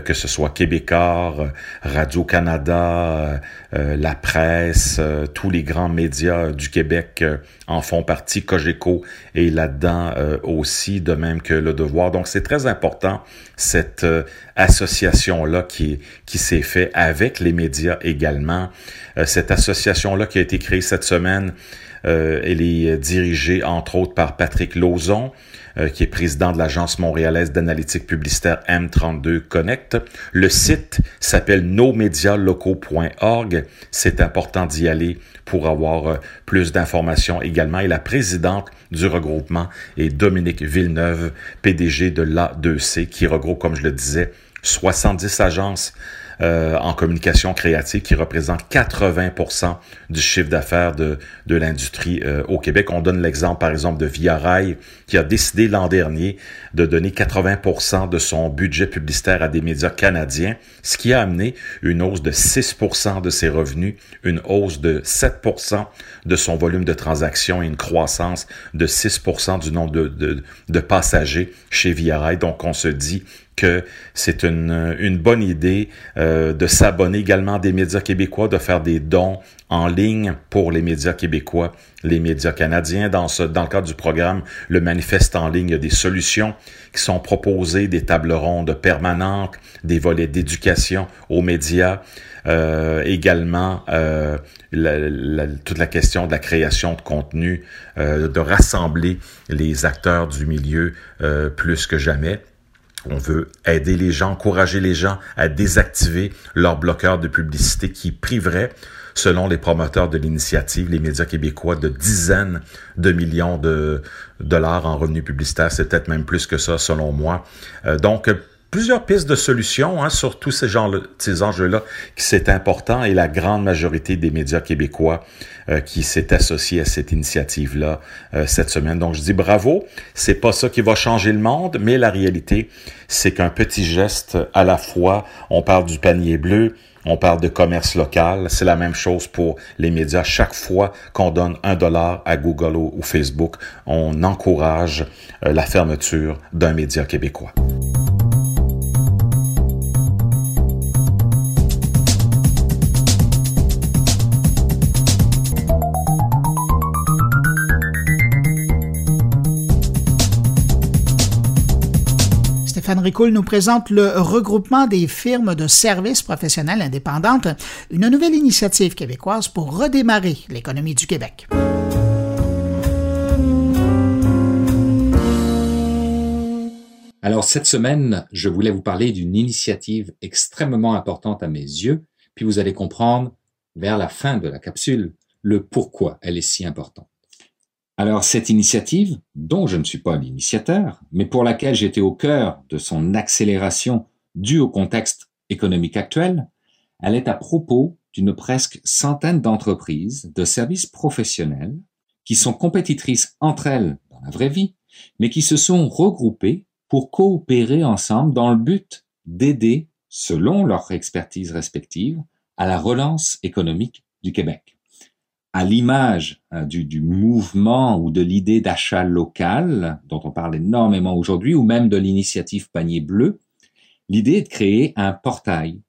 que ce soit Québécois, euh, Radio-Canada, euh, la presse, tous les grands médias du Québec en font partie, Cogeco est là-dedans aussi, de même que Le Devoir. Donc c'est très important, cette association-là qui, qui s'est faite avec les médias également. cette association-là qui a été créée cette semaine, elle est dirigée entre autres par Patrick Lauzon, euh, qui est président de l'agence montréalaise d'analytique publicitaire M32 Connect. Le site s'appelle nosmedialocaux.org. C'est important d'y aller pour avoir euh, plus d'informations également. Et la présidente du regroupement est Dominique Villeneuve, PDG de l'A2C, qui regroupe, comme je le disais, 70 agences euh, en communication créative qui représente 80% du chiffre d'affaires de, l'industrie euh, au Québec. On donne l'exemple, par exemple, de Via Rail, qui a décidé l'an dernier de donner 80% de son budget publicitaire à des médias canadiens, ce qui a amené une hausse de 6% de ses revenus, une hausse de 7% de son volume de transactions et une croissance de 6% du nombre de, de, de passagers chez Via Rail. Donc, on se dit que c'est une, une bonne idée euh, de s'abonner également des médias québécois, de faire des dons en ligne pour les médias québécois, les médias canadiens. Dans, ce, dans le cadre du programme Le Manifeste en ligne, il y a des solutions qui sont proposées, des tables rondes permanentes, des volets d'éducation aux médias. Euh, également euh, la, toute la question de la création de contenu, euh, de rassembler les acteurs du milieu euh, plus que jamais. On veut aider les gens, encourager les gens à désactiver leurs bloqueurs de publicité qui priveraient, selon les promoteurs de l'initiative, les médias québécois, de dizaines de millions de dollars en revenus publicitaires. C'est peut-être même plus que ça, selon moi. Euh, donc, plusieurs pistes de solutions hein, sur tous ces, enjeux-là qui c'est important et la grande majorité des médias québécois euh, qui s'est associé à cette initiative-là euh, cette semaine. Donc je dis bravo, c'est pas ça qui va changer le monde, mais la réalité c'est qu'un petit geste à la fois, on parle du panier bleu, on parle de commerce local, c'est la même chose pour les médias. Chaque fois qu'on donne un dollar à Google ou, Facebook, on encourage euh, la fermeture d'un média québécois. Stéphane Ricoul nous présente le regroupement des firmes de services professionnels indépendantes, une nouvelle initiative québécoise pour redémarrer l'économie du Québec. Alors cette semaine, je voulais vous parler d'une initiative extrêmement importante à mes yeux, puis vous allez comprendre vers la fin de la capsule le pourquoi elle est si importante. Alors cette initiative, dont je ne suis pas l'initiateur, mais pour laquelle j'étais au cœur de son accélération due au contexte économique actuel, elle est à propos d'une presque centaine d'entreprises de services professionnels qui sont compétitrices entre elles dans la vraie vie, mais qui se sont regroupées pour coopérer ensemble dans le but d'aider, selon leur expertise respective, à la relance économique du Québec à l'image hein, du, du, mouvement ou de l'idée d'achat local, dont on parle énormément aujourd'hui, ou même de l'initiative Panier Bleu, l'idée est de créer un portail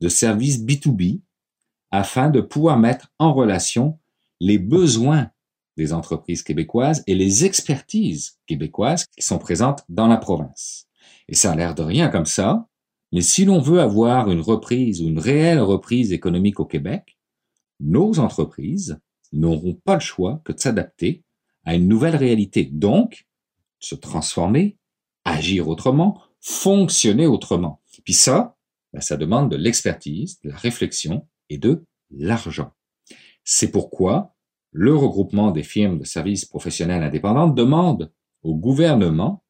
de services B2B afin de pouvoir mettre en relation les besoins des entreprises québécoises et les expertises québécoises qui sont présentes dans la province. Et ça a l'air de rien comme ça, mais si l'on veut avoir une reprise ou une réelle reprise économique au Québec, nos entreprises n'auront pas le choix que de s'adapter à une nouvelle réalité. Donc, se transformer, agir autrement, fonctionner autrement. Puis ça, ben, ça demande de l'expertise, de la réflexion et de l'argent. C'est pourquoi le regroupement des firmes de services professionnels indépendantes demande au gouvernement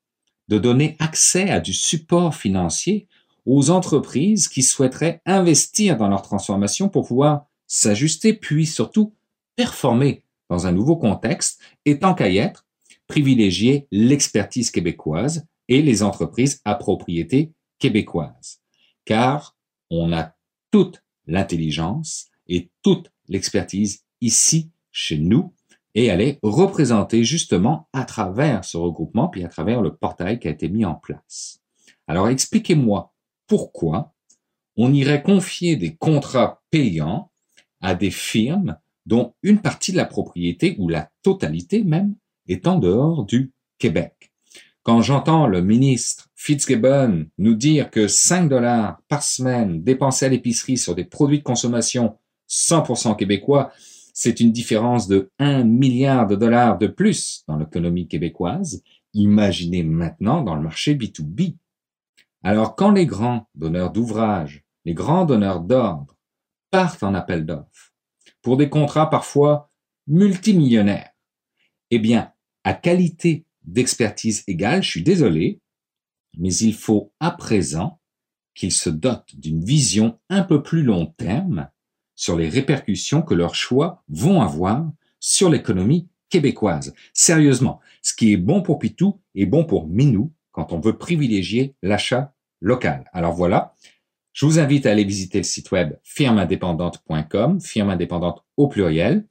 de donner accès à du support financier aux entreprises qui souhaiteraient investir dans leur transformation pour pouvoir s'ajuster, puis surtout performer dans un nouveau contexte, et tant qu'à y être, privilégier l'expertise québécoise et les entreprises à propriété québécoise. Car on a toute l'intelligence et toute l'expertise ici, chez nous, et elle est représentée justement à travers ce regroupement, puis à travers le portail qui a été mis en place. Alors expliquez-moi pourquoi on irait confier des contrats payants à des firmes dont une partie de la propriété, ou la totalité même, est en dehors du Québec. Quand j'entends le ministre Fitzgibbon nous dire que 5 dollars par semaine dépensés à l'épicerie sur des produits de consommation 100% québécois, c'est une différence de 1 milliard de dollars de plus dans l'économie québécoise. Imaginez maintenant dans le marché B2B. Alors quand les grands donneurs d'ouvrages, les grands donneurs d'ordre partent en appel d'offres pour des contrats parfois multimillionnaires, eh bien, à qualité d'expertise égale, je suis désolé, mais il faut à présent qu'ils se dotent d'une vision un peu plus long terme sur les répercussions que leurs choix vont avoir sur l'économie québécoise. Sérieusement, ce qui est bon pour Pitou est bon pour Minou quand on veut privilégier l'achat local. Alors voilà, je vous invite à aller visiter le site web firmeindépendante.com, firme indépendante au pluriel,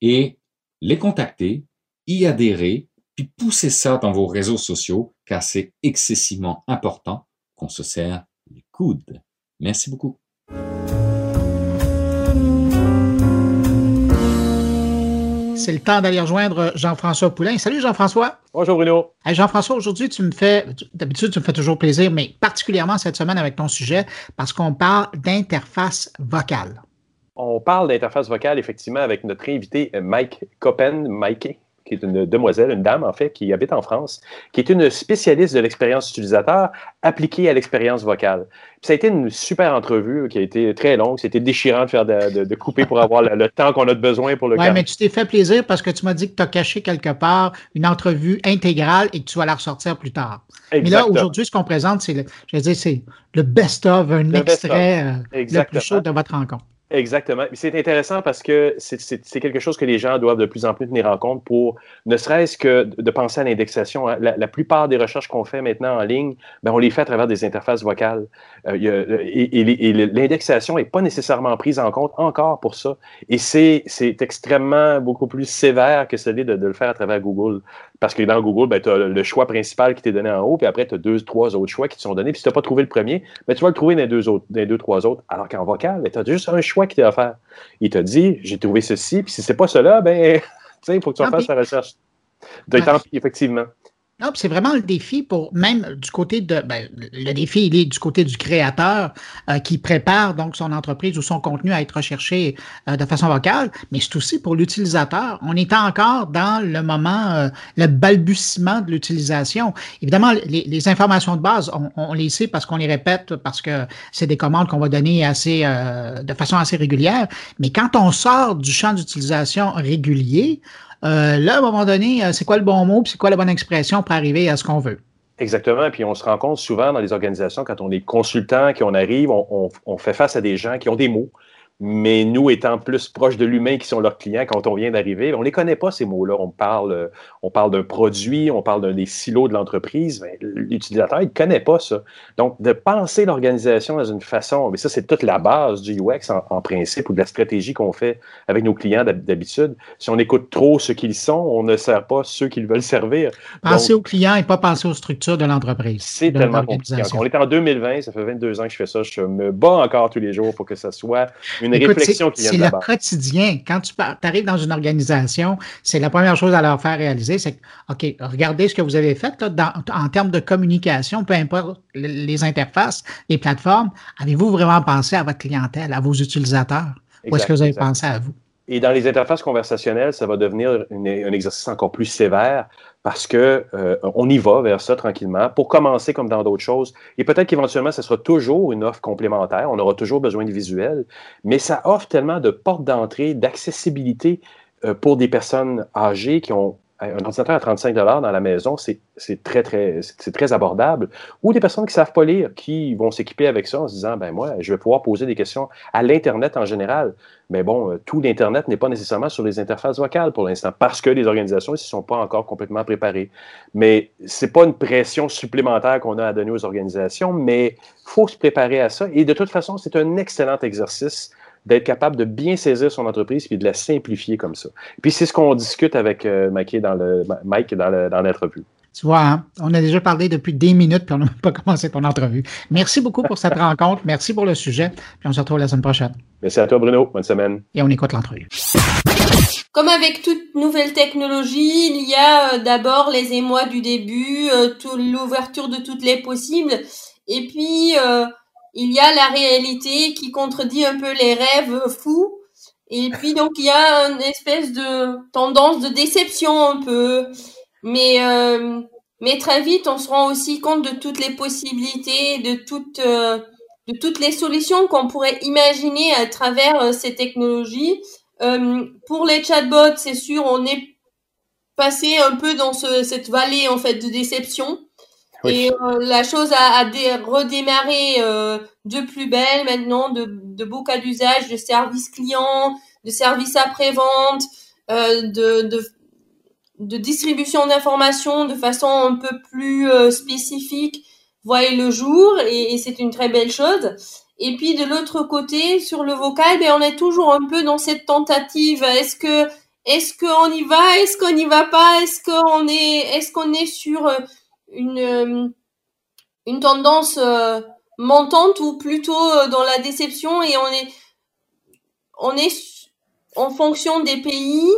et les contacter, y adhérer, puis pousser ça dans vos réseaux sociaux, car c'est excessivement important qu'on se serre les coudes. Merci beaucoup. C'est le temps d'aller rejoindre Jean-François Poulain. Salut Jean-François. Bonjour Bruno. Jean-François, aujourd'hui, tu me fais, d'habitude, tu me fais toujours plaisir, mais particulièrement cette semaine avec ton sujet, parce qu'on parle d'interface vocale. On parle d'interface vocale, effectivement, avec notre invité Mike Coppen, Mikey, qui est une demoiselle, une dame en fait, qui habite en France, qui est une spécialiste de l'expérience utilisateur appliquée à l'expérience vocale. Puis ça a été une super entrevue qui a été très longue. C'était déchirant de faire de, couper pour avoir le, temps qu'on a besoin pour le Oui, mais tu t'es fait plaisir parce que tu m'as dit que tu as caché quelque part une entrevue intégrale et que tu vas la ressortir plus tard. Mais là, aujourd'hui, ce qu'on présente, c'est le, je veux c'est le best-of, un extrait euh, le plus chaud de votre rencontre. Exactement. C'est intéressant parce que c'est quelque chose que les gens doivent de plus en plus tenir en compte pour ne serait-ce que de penser à l'indexation. Hein. La, plupart des recherches qu'on fait maintenant en ligne, ben, on les fait à travers des interfaces vocales. Euh, et, l'indexation n'est pas nécessairement prise en compte encore pour ça. Et c'est extrêmement beaucoup plus sévère que celui de, de, le faire à travers Google. Parce que dans Google, ben, tu as le choix principal qui t'est donné en haut, puis après, tu as deux, trois autres choix qui te sont donnés. Puis si tu n'as pas trouvé le premier, ben, tu vas le trouver dans les deux, autres, dans deux trois autres. Alors qu'en vocal, ben, tu as juste un choix qui t'est offert. Il t'a dit, j'ai trouvé ceci, puis si c'est pas cela, ben, il faut que tu fasses ta recherche. De temps, effectivement. Non, c'est vraiment le défi pour même du côté de ben, le défi, il est du côté du créateur euh, qui prépare donc son entreprise ou son contenu à être recherché euh, de façon vocale, mais c'est aussi pour l'utilisateur. On est encore dans le moment, euh, le balbutiement de l'utilisation. Évidemment, les, informations de base, on, on les sait parce qu'on les répète, parce que c'est des commandes qu'on va donner assez de façon assez régulière. Mais quand on sort du champ d'utilisation régulier, euh, là, à un moment donné, euh, c'est quoi le bon mot, c'est quoi la bonne expression pour arriver à ce qu'on veut? Exactement. Puis on se rend compte souvent dans les organisations, quand on est consultant, qu'on arrive, on, fait face à des gens qui ont des mots, mais nous, étant plus proches de l'humain qui sont leurs clients quand on vient d'arriver, on ne les connaît pas, ces mots-là. On parle, on parle d'un produit, on parle d'un des silos de l'entreprise. L'utilisateur, il ne connaît pas ça. Donc, de penser l'organisation dans une façon, mais ça, c'est toute la base du UX en, principe ou de la stratégie qu'on fait avec nos clients d'habitude. Si on écoute trop ce qu'ils sont, on ne sert pas ceux qu'ils veulent servir. Penser aux clients et pas penser aux structures de l'entreprise. C'est tellement compliqué. On est en 2020, ça fait 22 ans que je fais ça. Je me bats encore tous les jours pour que ça soit une réflexion qui C'est le quotidien. Quand tu arrives dans une organisation, c'est la première chose à leur faire réaliser, c'est OK, regardez ce que vous avez fait en termes de communication, peu importe les interfaces, les plateformes. Avez-vous vraiment pensé à votre clientèle, à vos utilisateurs? Ou est-ce que vous avez pensé à vous? Et dans les interfaces conversationnelles, ça va devenir un exercice encore plus sévère parce que euh, on y va vers ça tranquillement pour commencer comme dans d'autres choses. Et peut-être qu'éventuellement, ce sera toujours une offre complémentaire. On aura toujours besoin de visuels, mais ça offre tellement de portes d'entrée, d'accessibilité euh, pour des personnes âgées qui ont un ordinateur à 35 dans la maison, c'est très, abordable. Ou des personnes qui ne savent pas lire, qui vont s'équiper avec ça en se disant, ben moi, je vais pouvoir poser des questions à l'Internet en général. Mais bon, euh, tout l'Internet n'est pas nécessairement sur les interfaces vocales pour l'instant, parce que les organisations ne sont pas encore complètement préparées. Mais ce n'est pas une pression supplémentaire qu'on a à donner aux organisations, mais il faut se préparer à ça. Et de toute façon, c'est un excellent exercice d'être capable de bien saisir son entreprise puis de la simplifier comme ça. Puis c'est ce qu'on discute avec euh, Mike dans le Mike dans l'entrevue. Tu vois, hein, on a déjà parlé depuis des minutes, puis on n'a pas commencé ton entrevue. Merci beaucoup pour cette rencontre. Merci pour le sujet. Puis on se retrouve la semaine prochaine. Merci à toi, Bruno. Bonne semaine. Et on écoute l'entrevue. Comme avec toute nouvelle technologie, il y a euh, d'abord les émois du début, euh, l'ouverture de toutes les possibles, et puis euh, il y a la réalité qui contredit un peu les rêves fous. Et puis donc il y a une espèce de tendance de déception un peu. Mais euh, mais très vite on se rend aussi compte de toutes les possibilités, de toutes euh, de toutes les solutions qu'on pourrait imaginer à travers euh, ces technologies. pour les chatbots, c'est sûr, on est passé un peu dans ce, cette vallée en fait de déception. Et euh, la chose a, a redémarré euh, de plus belle maintenant, de, de beaux cas d'usage, de services clients, de services après-vente, euh, de, de, de, distribution d'informations de façon un peu plus euh, spécifique, voyez le jour, et, et c'est une très belle chose. Et puis de l'autre côté, sur le vocal, ben, on est toujours un peu dans cette tentative. Est-ce que est-ce qu'on y va Est-ce qu'on n'y va pas Est-ce qu'on est est-ce qu'on est sur une, euh, une tendance euh, montante ou plutôt euh, dans la déception et on est, on est en fonction des pays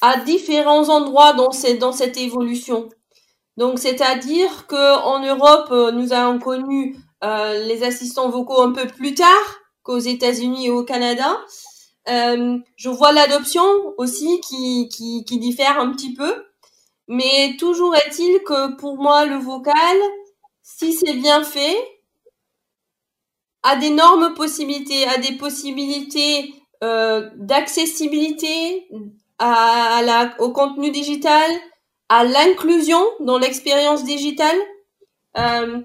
à différents endroits dans cette, dans cette évolution. Donc, c'est-à-dire que en Europe, nous avons connu euh, les assistants vocaux un peu plus tard qu'aux États-Unis et au Canada. Euh, je vois l'adoption aussi qui, qui, qui diffère un petit peu. Mais toujours est-il que pour moi, le vocal, si c'est bien fait, a d'énormes possibilités, a des possibilités euh, d'accessibilité au contenu digital, à l'inclusion dans l'expérience digitale. Euh,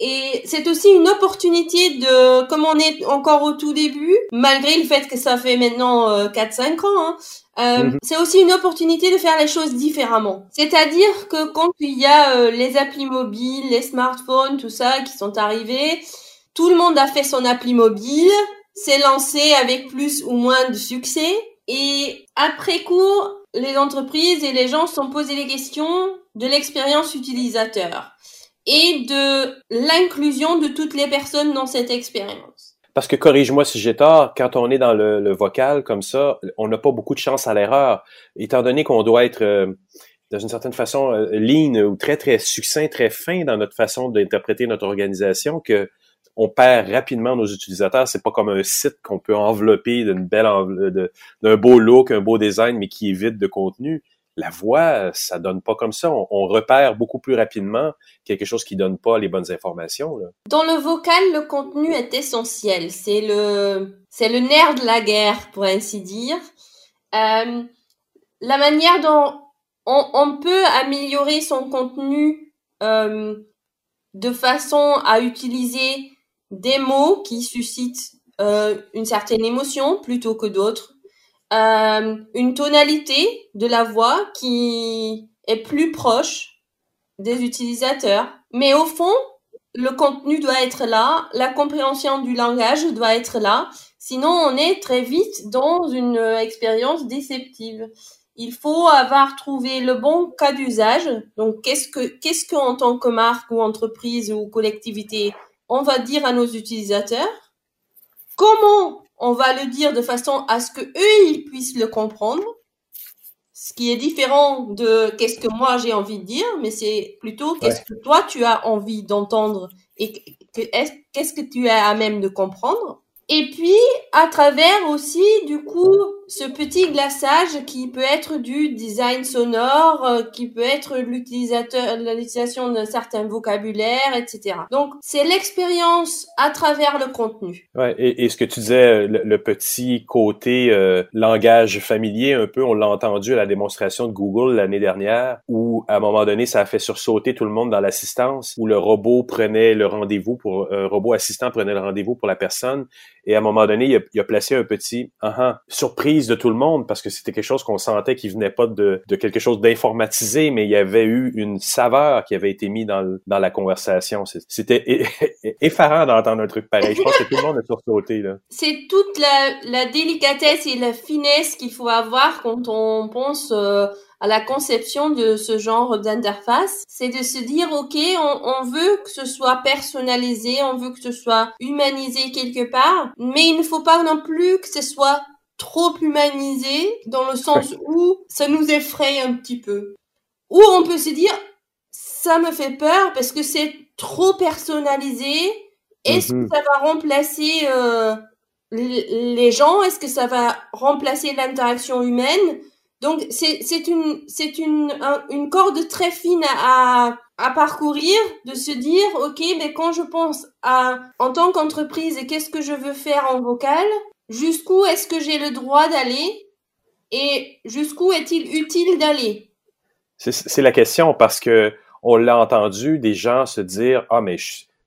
et c'est aussi une opportunité de, comme on est encore au tout début, malgré le fait que ça fait maintenant euh, 4-5 ans, hein, euh, mhm. c'est aussi une opportunité de faire les choses différemment. C'est-à-dire que quand il y a euh, les applis mobiles, les smartphones, tout ça qui sont arrivés, tout le monde a fait son appli mobile, s'est lancé avec plus ou moins de succès, et après coup, les entreprises et les gens se sont posés les questions de l'expérience utilisateur et de l'inclusion de toutes les personnes dans cette expérience. Parce que corrige-moi si j'ai tort, quand on est dans le, vocal comme ça, on n'a pas beaucoup de chance à l'erreur, étant donné qu'on doit être euh, dans une certaine façon euh, ou très très succinct, très fin dans notre façon d'interpréter notre organisation que on perd rapidement nos utilisateurs. C'est pas comme un site qu'on peut envelopper d'une belle d'un beau look, un beau design, mais qui est vide de contenu la voix, ça donne pas comme ça. On, repère beaucoup plus rapidement quelque chose qui donne pas les bonnes informations. Dans le vocal, le contenu est essentiel. C'est le, c'est le nerf de la guerre, pour ainsi dire. Euh, la manière dont on, peut améliorer son contenu euh, de façon à utiliser des mots qui suscitent euh, une certaine émotion plutôt que d'autres euh, une tonalité de la voix qui est plus proche des utilisateurs. Mais au fond, le contenu doit être là, la compréhension du langage doit être là, sinon on est très vite dans une expérience déceptive. Il faut avoir trouvé le bon cas d'usage. Donc, qu'est-ce que, qu'est-ce qu'en tant que marque ou entreprise ou collectivité, on va dire à nos utilisateurs? Comment on va le dire de façon à ce que eux ils puissent le comprendre, ce qui est différent de qu'est-ce que moi j'ai envie de dire, mais c'est plutôt qu'est-ce que toi tu as envie d'entendre et qu'est-ce que tu es à même de comprendre. Et puis, à travers aussi, du coup, ce petit glaçage qui peut être du design sonore, euh, qui peut être l'utilisateur, l'utilisation d'un certain vocabulaire, etc. Donc, c'est l'expérience à travers le contenu. Ouais, et, ce que tu disais, le, petit côté euh, langage familier, un peu, on l'a entendu à la démonstration de Google l'année dernière, où à un moment donné, ça a fait sursauter tout le monde dans l'assistance, où le robot prenait le rendez-vous pour, un robot assistant prenait le rendez-vous pour la personne et à un moment donné, il a, il a placé un petit uh -huh, surprise de tout le monde parce que c'était quelque chose qu'on sentait qui venait pas de, de quelque chose d'informatisé, mais il y avait eu une saveur qui avait été mise dans, dans la conversation. C'était effarant d'entendre un truc pareil. Je pense que tout le monde a sursauté. C'est toute la, la, délicatesse et la finesse qu'il faut avoir quand on pense... Euh à la conception de ce genre d'interface, c'est de se dire, OK, on, on, veut que ce soit personnalisé, on veut que ce soit humanisé quelque part, mais il ne faut pas non plus que ce soit trop humanisé dans le sens où ça nous effraie un petit peu. Ou on peut se dire, ça me fait peur parce que c'est trop personnalisé. Est-ce que mhm. ça va remplacer euh, les gens? Est-ce que ça va remplacer l'interaction humaine? Donc c'est une c'est une une corde très fine à, à parcourir de se dire ok mais quand je pense à en tant qu'entreprise qu'est-ce que je veux faire en vocal jusqu'où est-ce que j'ai le droit d'aller et jusqu'où est-il utile d'aller? C'est la question parce que on l'a entendu des gens se dire ah mais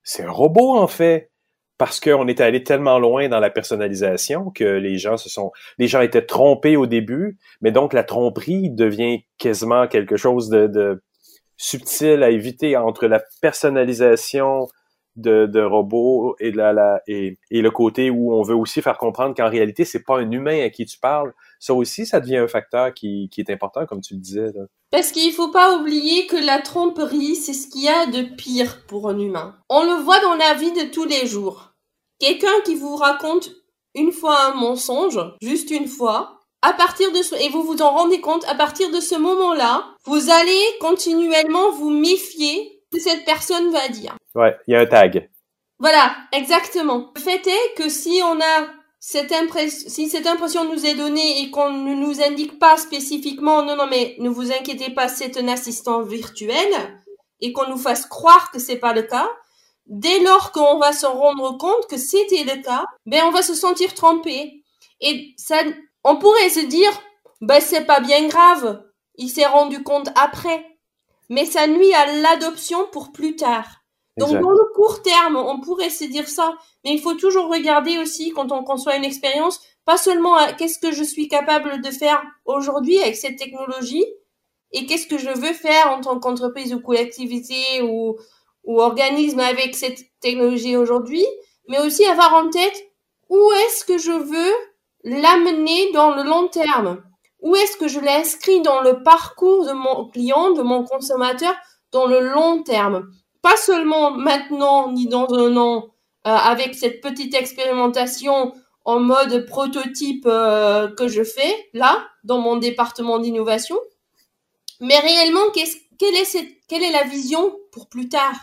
c'est un robot en fait parce qu'on était allé tellement loin dans la personnalisation que les gens se sont, les gens étaient trompés au début, mais donc la tromperie devient quasiment quelque chose de, subtil à éviter entre la personnalisation de, robots et, le côté où on veut aussi faire comprendre qu'en réalité, c'est pas un humain à qui tu parles. Ça aussi, ça devient un facteur qui, est important, comme tu le disais. Parce qu'il faut pas oublier que la tromperie, c'est ce qu'il y a de pire pour un humain. On le voit dans la vie de tous les jours. Quelqu'un qui vous raconte une fois un mensonge, juste une fois, à partir de ce, et vous vous en rendez compte, à partir de ce moment-là, vous allez continuellement vous méfier de cette personne va dire. Ouais, il y a un tag. Voilà, exactement. Le fait est que si on a cette impression, si cette impression nous est donnée et qu'on ne nous indique pas spécifiquement, non, non, mais ne vous inquiétez pas, c'est un assistant virtuel, et qu'on nous fasse croire que c'est pas le cas, dès lors qu'on va se rendre compte que c'était le cas, ben on va se sentir trompé. Et ça, on pourrait se dire, ben c'est pas bien grave, il s'est rendu compte après. Mais ça nuit à l'adoption pour plus tard. Donc dans le court terme, on pourrait se dire ça, mais il faut toujours regarder aussi quand on conçoit une expérience, pas seulement qu'est-ce que je suis capable de faire aujourd'hui avec cette technologie, et qu'est-ce que je veux faire en tant qu'entreprise ou collectivité ou, ou organisme avec cette technologie aujourd'hui, mais aussi avoir en tête où est-ce que je veux l'amener dans le long terme. Où est-ce que je l'inscris dans le parcours de mon client, de mon consommateur, dans le long terme. Pas seulement maintenant ni dans un an euh, avec cette petite expérimentation en mode prototype euh, que je fais là dans mon département d'innovation, mais réellement quelle, est cette, quelle est la vision pour plus tard?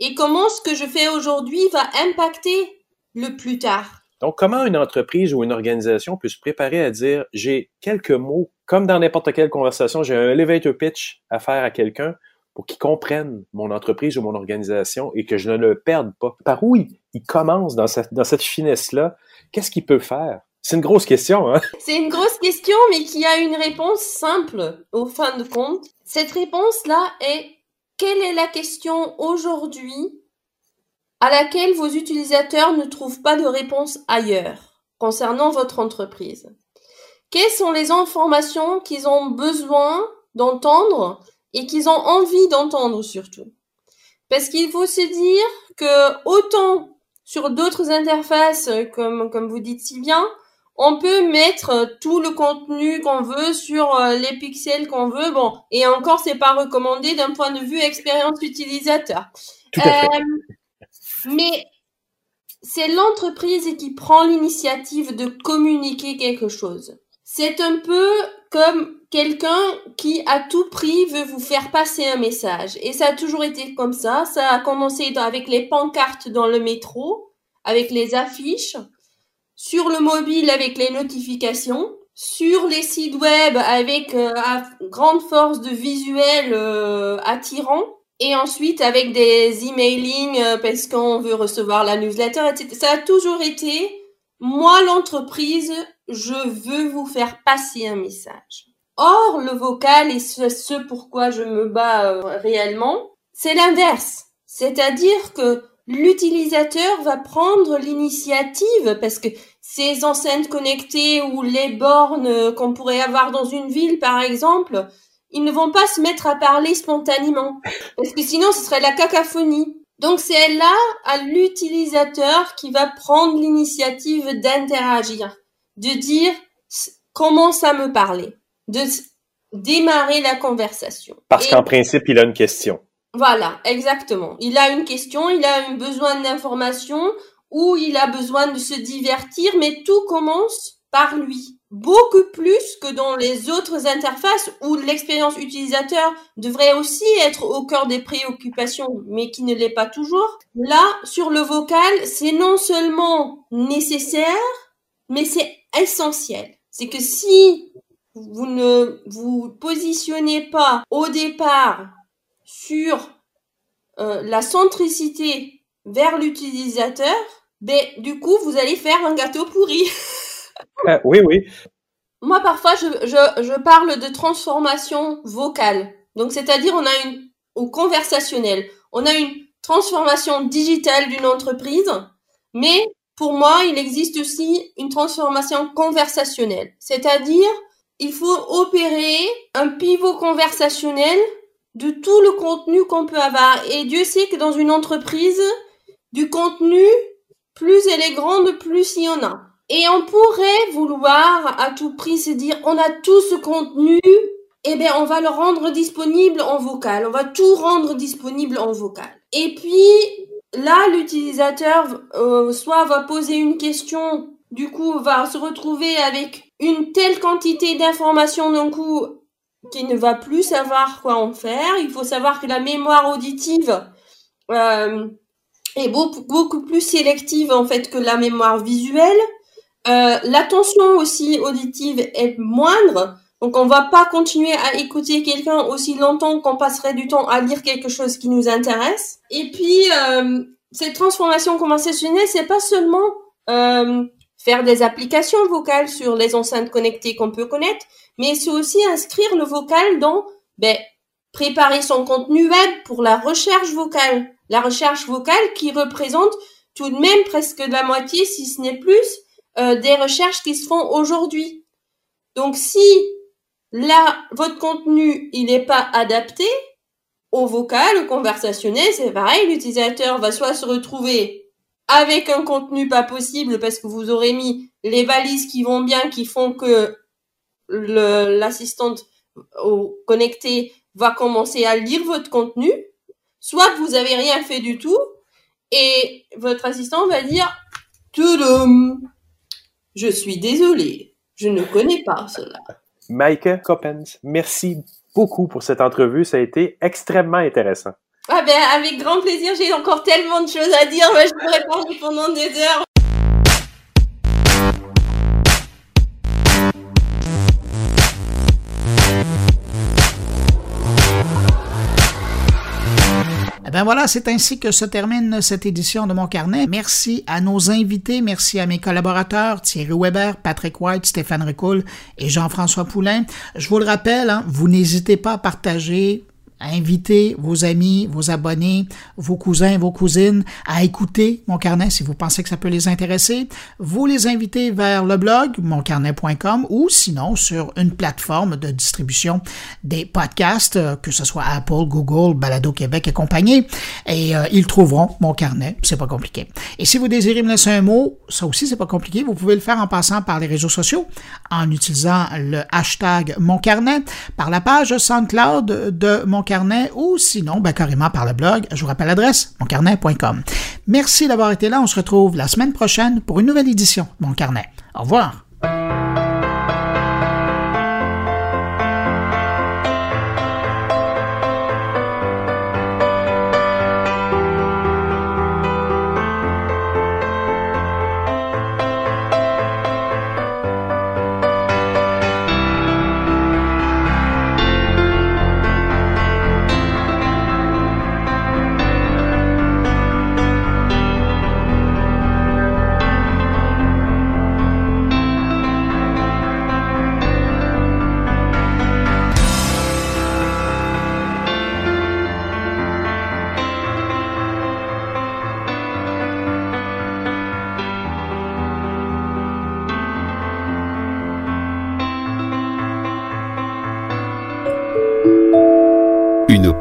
Et comment ce que je fais aujourd'hui va impacter le plus tard? Donc, comment une entreprise ou une organisation peut se préparer à dire j'ai quelques mots, comme dans n'importe quelle conversation, j'ai un elevator pitch à faire à quelqu'un pour qu'il comprenne mon entreprise ou mon organisation et que je ne le perde pas? Par où il, commence dans cette, dans cette finesse-là? Qu'est-ce qu'il peut faire? C'est une grosse question, hein? C'est une grosse question, mais qui a une réponse simple au fin de compte. Cette réponse-là est quelle est la question aujourd'hui à laquelle vos utilisateurs ne trouvent pas de réponse ailleurs concernant votre entreprise? Quelles sont les informations qu'ils ont besoin d'entendre et qu'ils ont envie d'entendre surtout? Parce qu'il faut se dire que autant sur d'autres interfaces, comme, comme vous dites si bien, on peut mettre euh, tout le contenu qu'on veut sur euh, les pixels qu'on veut. Bon, et encore, c'est pas recommandé d'un point de vue expérience utilisateur. Euh, mais c'est l'entreprise qui prend l'initiative de communiquer quelque chose. C'est un peu comme quelqu'un qui à tout prix veut vous faire passer un message. Et ça a toujours été comme ça. Ça a commencé avec les pancartes dans le métro, avec les affiches. Sur le mobile avec les notifications, sur les sites web avec euh, grande force de visuel euh, attirant, et ensuite avec des emailing euh, parce qu'on veut recevoir la newsletter, etc. Ça a toujours été, moi l'entreprise, je veux vous faire passer un message. Or, le vocal, et ce, ce pourquoi je me bats réellement, c'est l'inverse. C'est-à-dire que l'utilisateur va prendre l'initiative parce que ces enceintes connectées ou les bornes qu'on pourrait avoir dans une ville, par exemple, ils ne vont pas se mettre à parler spontanément parce que sinon ce serait la cacophonie. Donc c'est là à l'utilisateur qui va prendre l'initiative d'interagir, de dire comment ça me parler, de démarrer la conversation. Parce qu'en principe, il a une question. Voilà, exactement. Il a une question, il a un besoin d'information ou il a besoin de se divertir, mais tout commence par lui. Beaucoup plus que dans les autres interfaces où l'expérience utilisateur devrait aussi être au cœur des préoccupations, mais qui ne l'est pas toujours. Là, sur le vocal, c'est non seulement nécessaire, mais c'est essentiel. C'est que si vous ne vous positionnez pas au départ sur euh, la centricité vers l'utilisateur, ben, du coup, vous allez faire un gâteau pourri. Euh, oui, oui. Moi, parfois, je, je, je, parle de transformation vocale. Donc, c'est-à-dire, on a une, ou conversationnelle. On a une transformation digitale d'une entreprise, mais pour moi, il existe aussi une transformation conversationnelle. C'est-à-dire, il faut opérer un pivot conversationnel de tout le contenu qu'on peut avoir. Et Dieu sait que dans une entreprise, du contenu, plus elle est grande, plus il y en a. Et on pourrait vouloir à tout prix se dire, on a tout ce contenu, eh bien, on va le rendre disponible en vocal. On va tout rendre disponible en vocal. Et puis, là, l'utilisateur, euh, soit va poser une question, du coup, va se retrouver avec une telle quantité d'informations d'un coup qui ne va plus savoir quoi en faire. Il faut savoir que la mémoire auditive euh, est beaucoup, beaucoup plus sélective en fait que la mémoire visuelle. Euh, L'attention aussi auditive est moindre. Donc on va pas continuer à écouter quelqu'un aussi longtemps qu'on passerait du temps à lire quelque chose qui nous intéresse. Et puis euh, cette transformation conversationnelle, c'est pas seulement euh, faire des applications vocales sur les enceintes connectées qu'on peut connaître, mais c'est aussi inscrire le vocal dans ben, préparer son contenu web pour la recherche vocale. La recherche vocale qui représente tout de même presque la moitié, si ce n'est plus, euh, des recherches qui se font aujourd'hui. Donc si là, votre contenu, il n'est pas adapté au vocal, au conversationnel, c'est pareil, l'utilisateur va soit se retrouver avec un contenu pas possible parce que vous aurez mis les balises qui vont bien, qui font que l'assistante connectée va commencer à lire votre contenu, soit vous avez rien fait du tout et votre assistant va dire je suis désolé, je ne connais pas cela. Mike Coppens, merci beaucoup pour cette entrevue, ça a été extrêmement intéressant. Ah ben avec grand plaisir, j'ai encore tellement de choses à dire, je pourrais parler pendant des heures. Ben voilà, c'est ainsi que se termine cette édition de mon carnet. Merci à nos invités, merci à mes collaborateurs Thierry Weber, Patrick White, Stéphane Ricoul et Jean-François Poulain. Je vous le rappelle, hein, vous n'hésitez pas à partager inviter vos amis, vos abonnés, vos cousins, vos cousines à écouter mon carnet si vous pensez que ça peut les intéresser. Vous les invitez vers le blog moncarnet.com ou sinon sur une plateforme de distribution des podcasts, euh, que ce soit Apple, Google, Balado Québec et compagnie. Et euh, ils trouveront mon carnet. C'est pas compliqué. Et si vous désirez me laisser un mot, ça aussi c'est pas compliqué. Vous pouvez le faire en passant par les réseaux sociaux, en utilisant le hashtag mon carnet, par la page SoundCloud de mon carnet ou sinon, ben, carrément par le blog. Je vous rappelle l'adresse, moncarnet.com. Merci d'avoir été là. On se retrouve la semaine prochaine pour une nouvelle édition de Mon Carnet. Au revoir.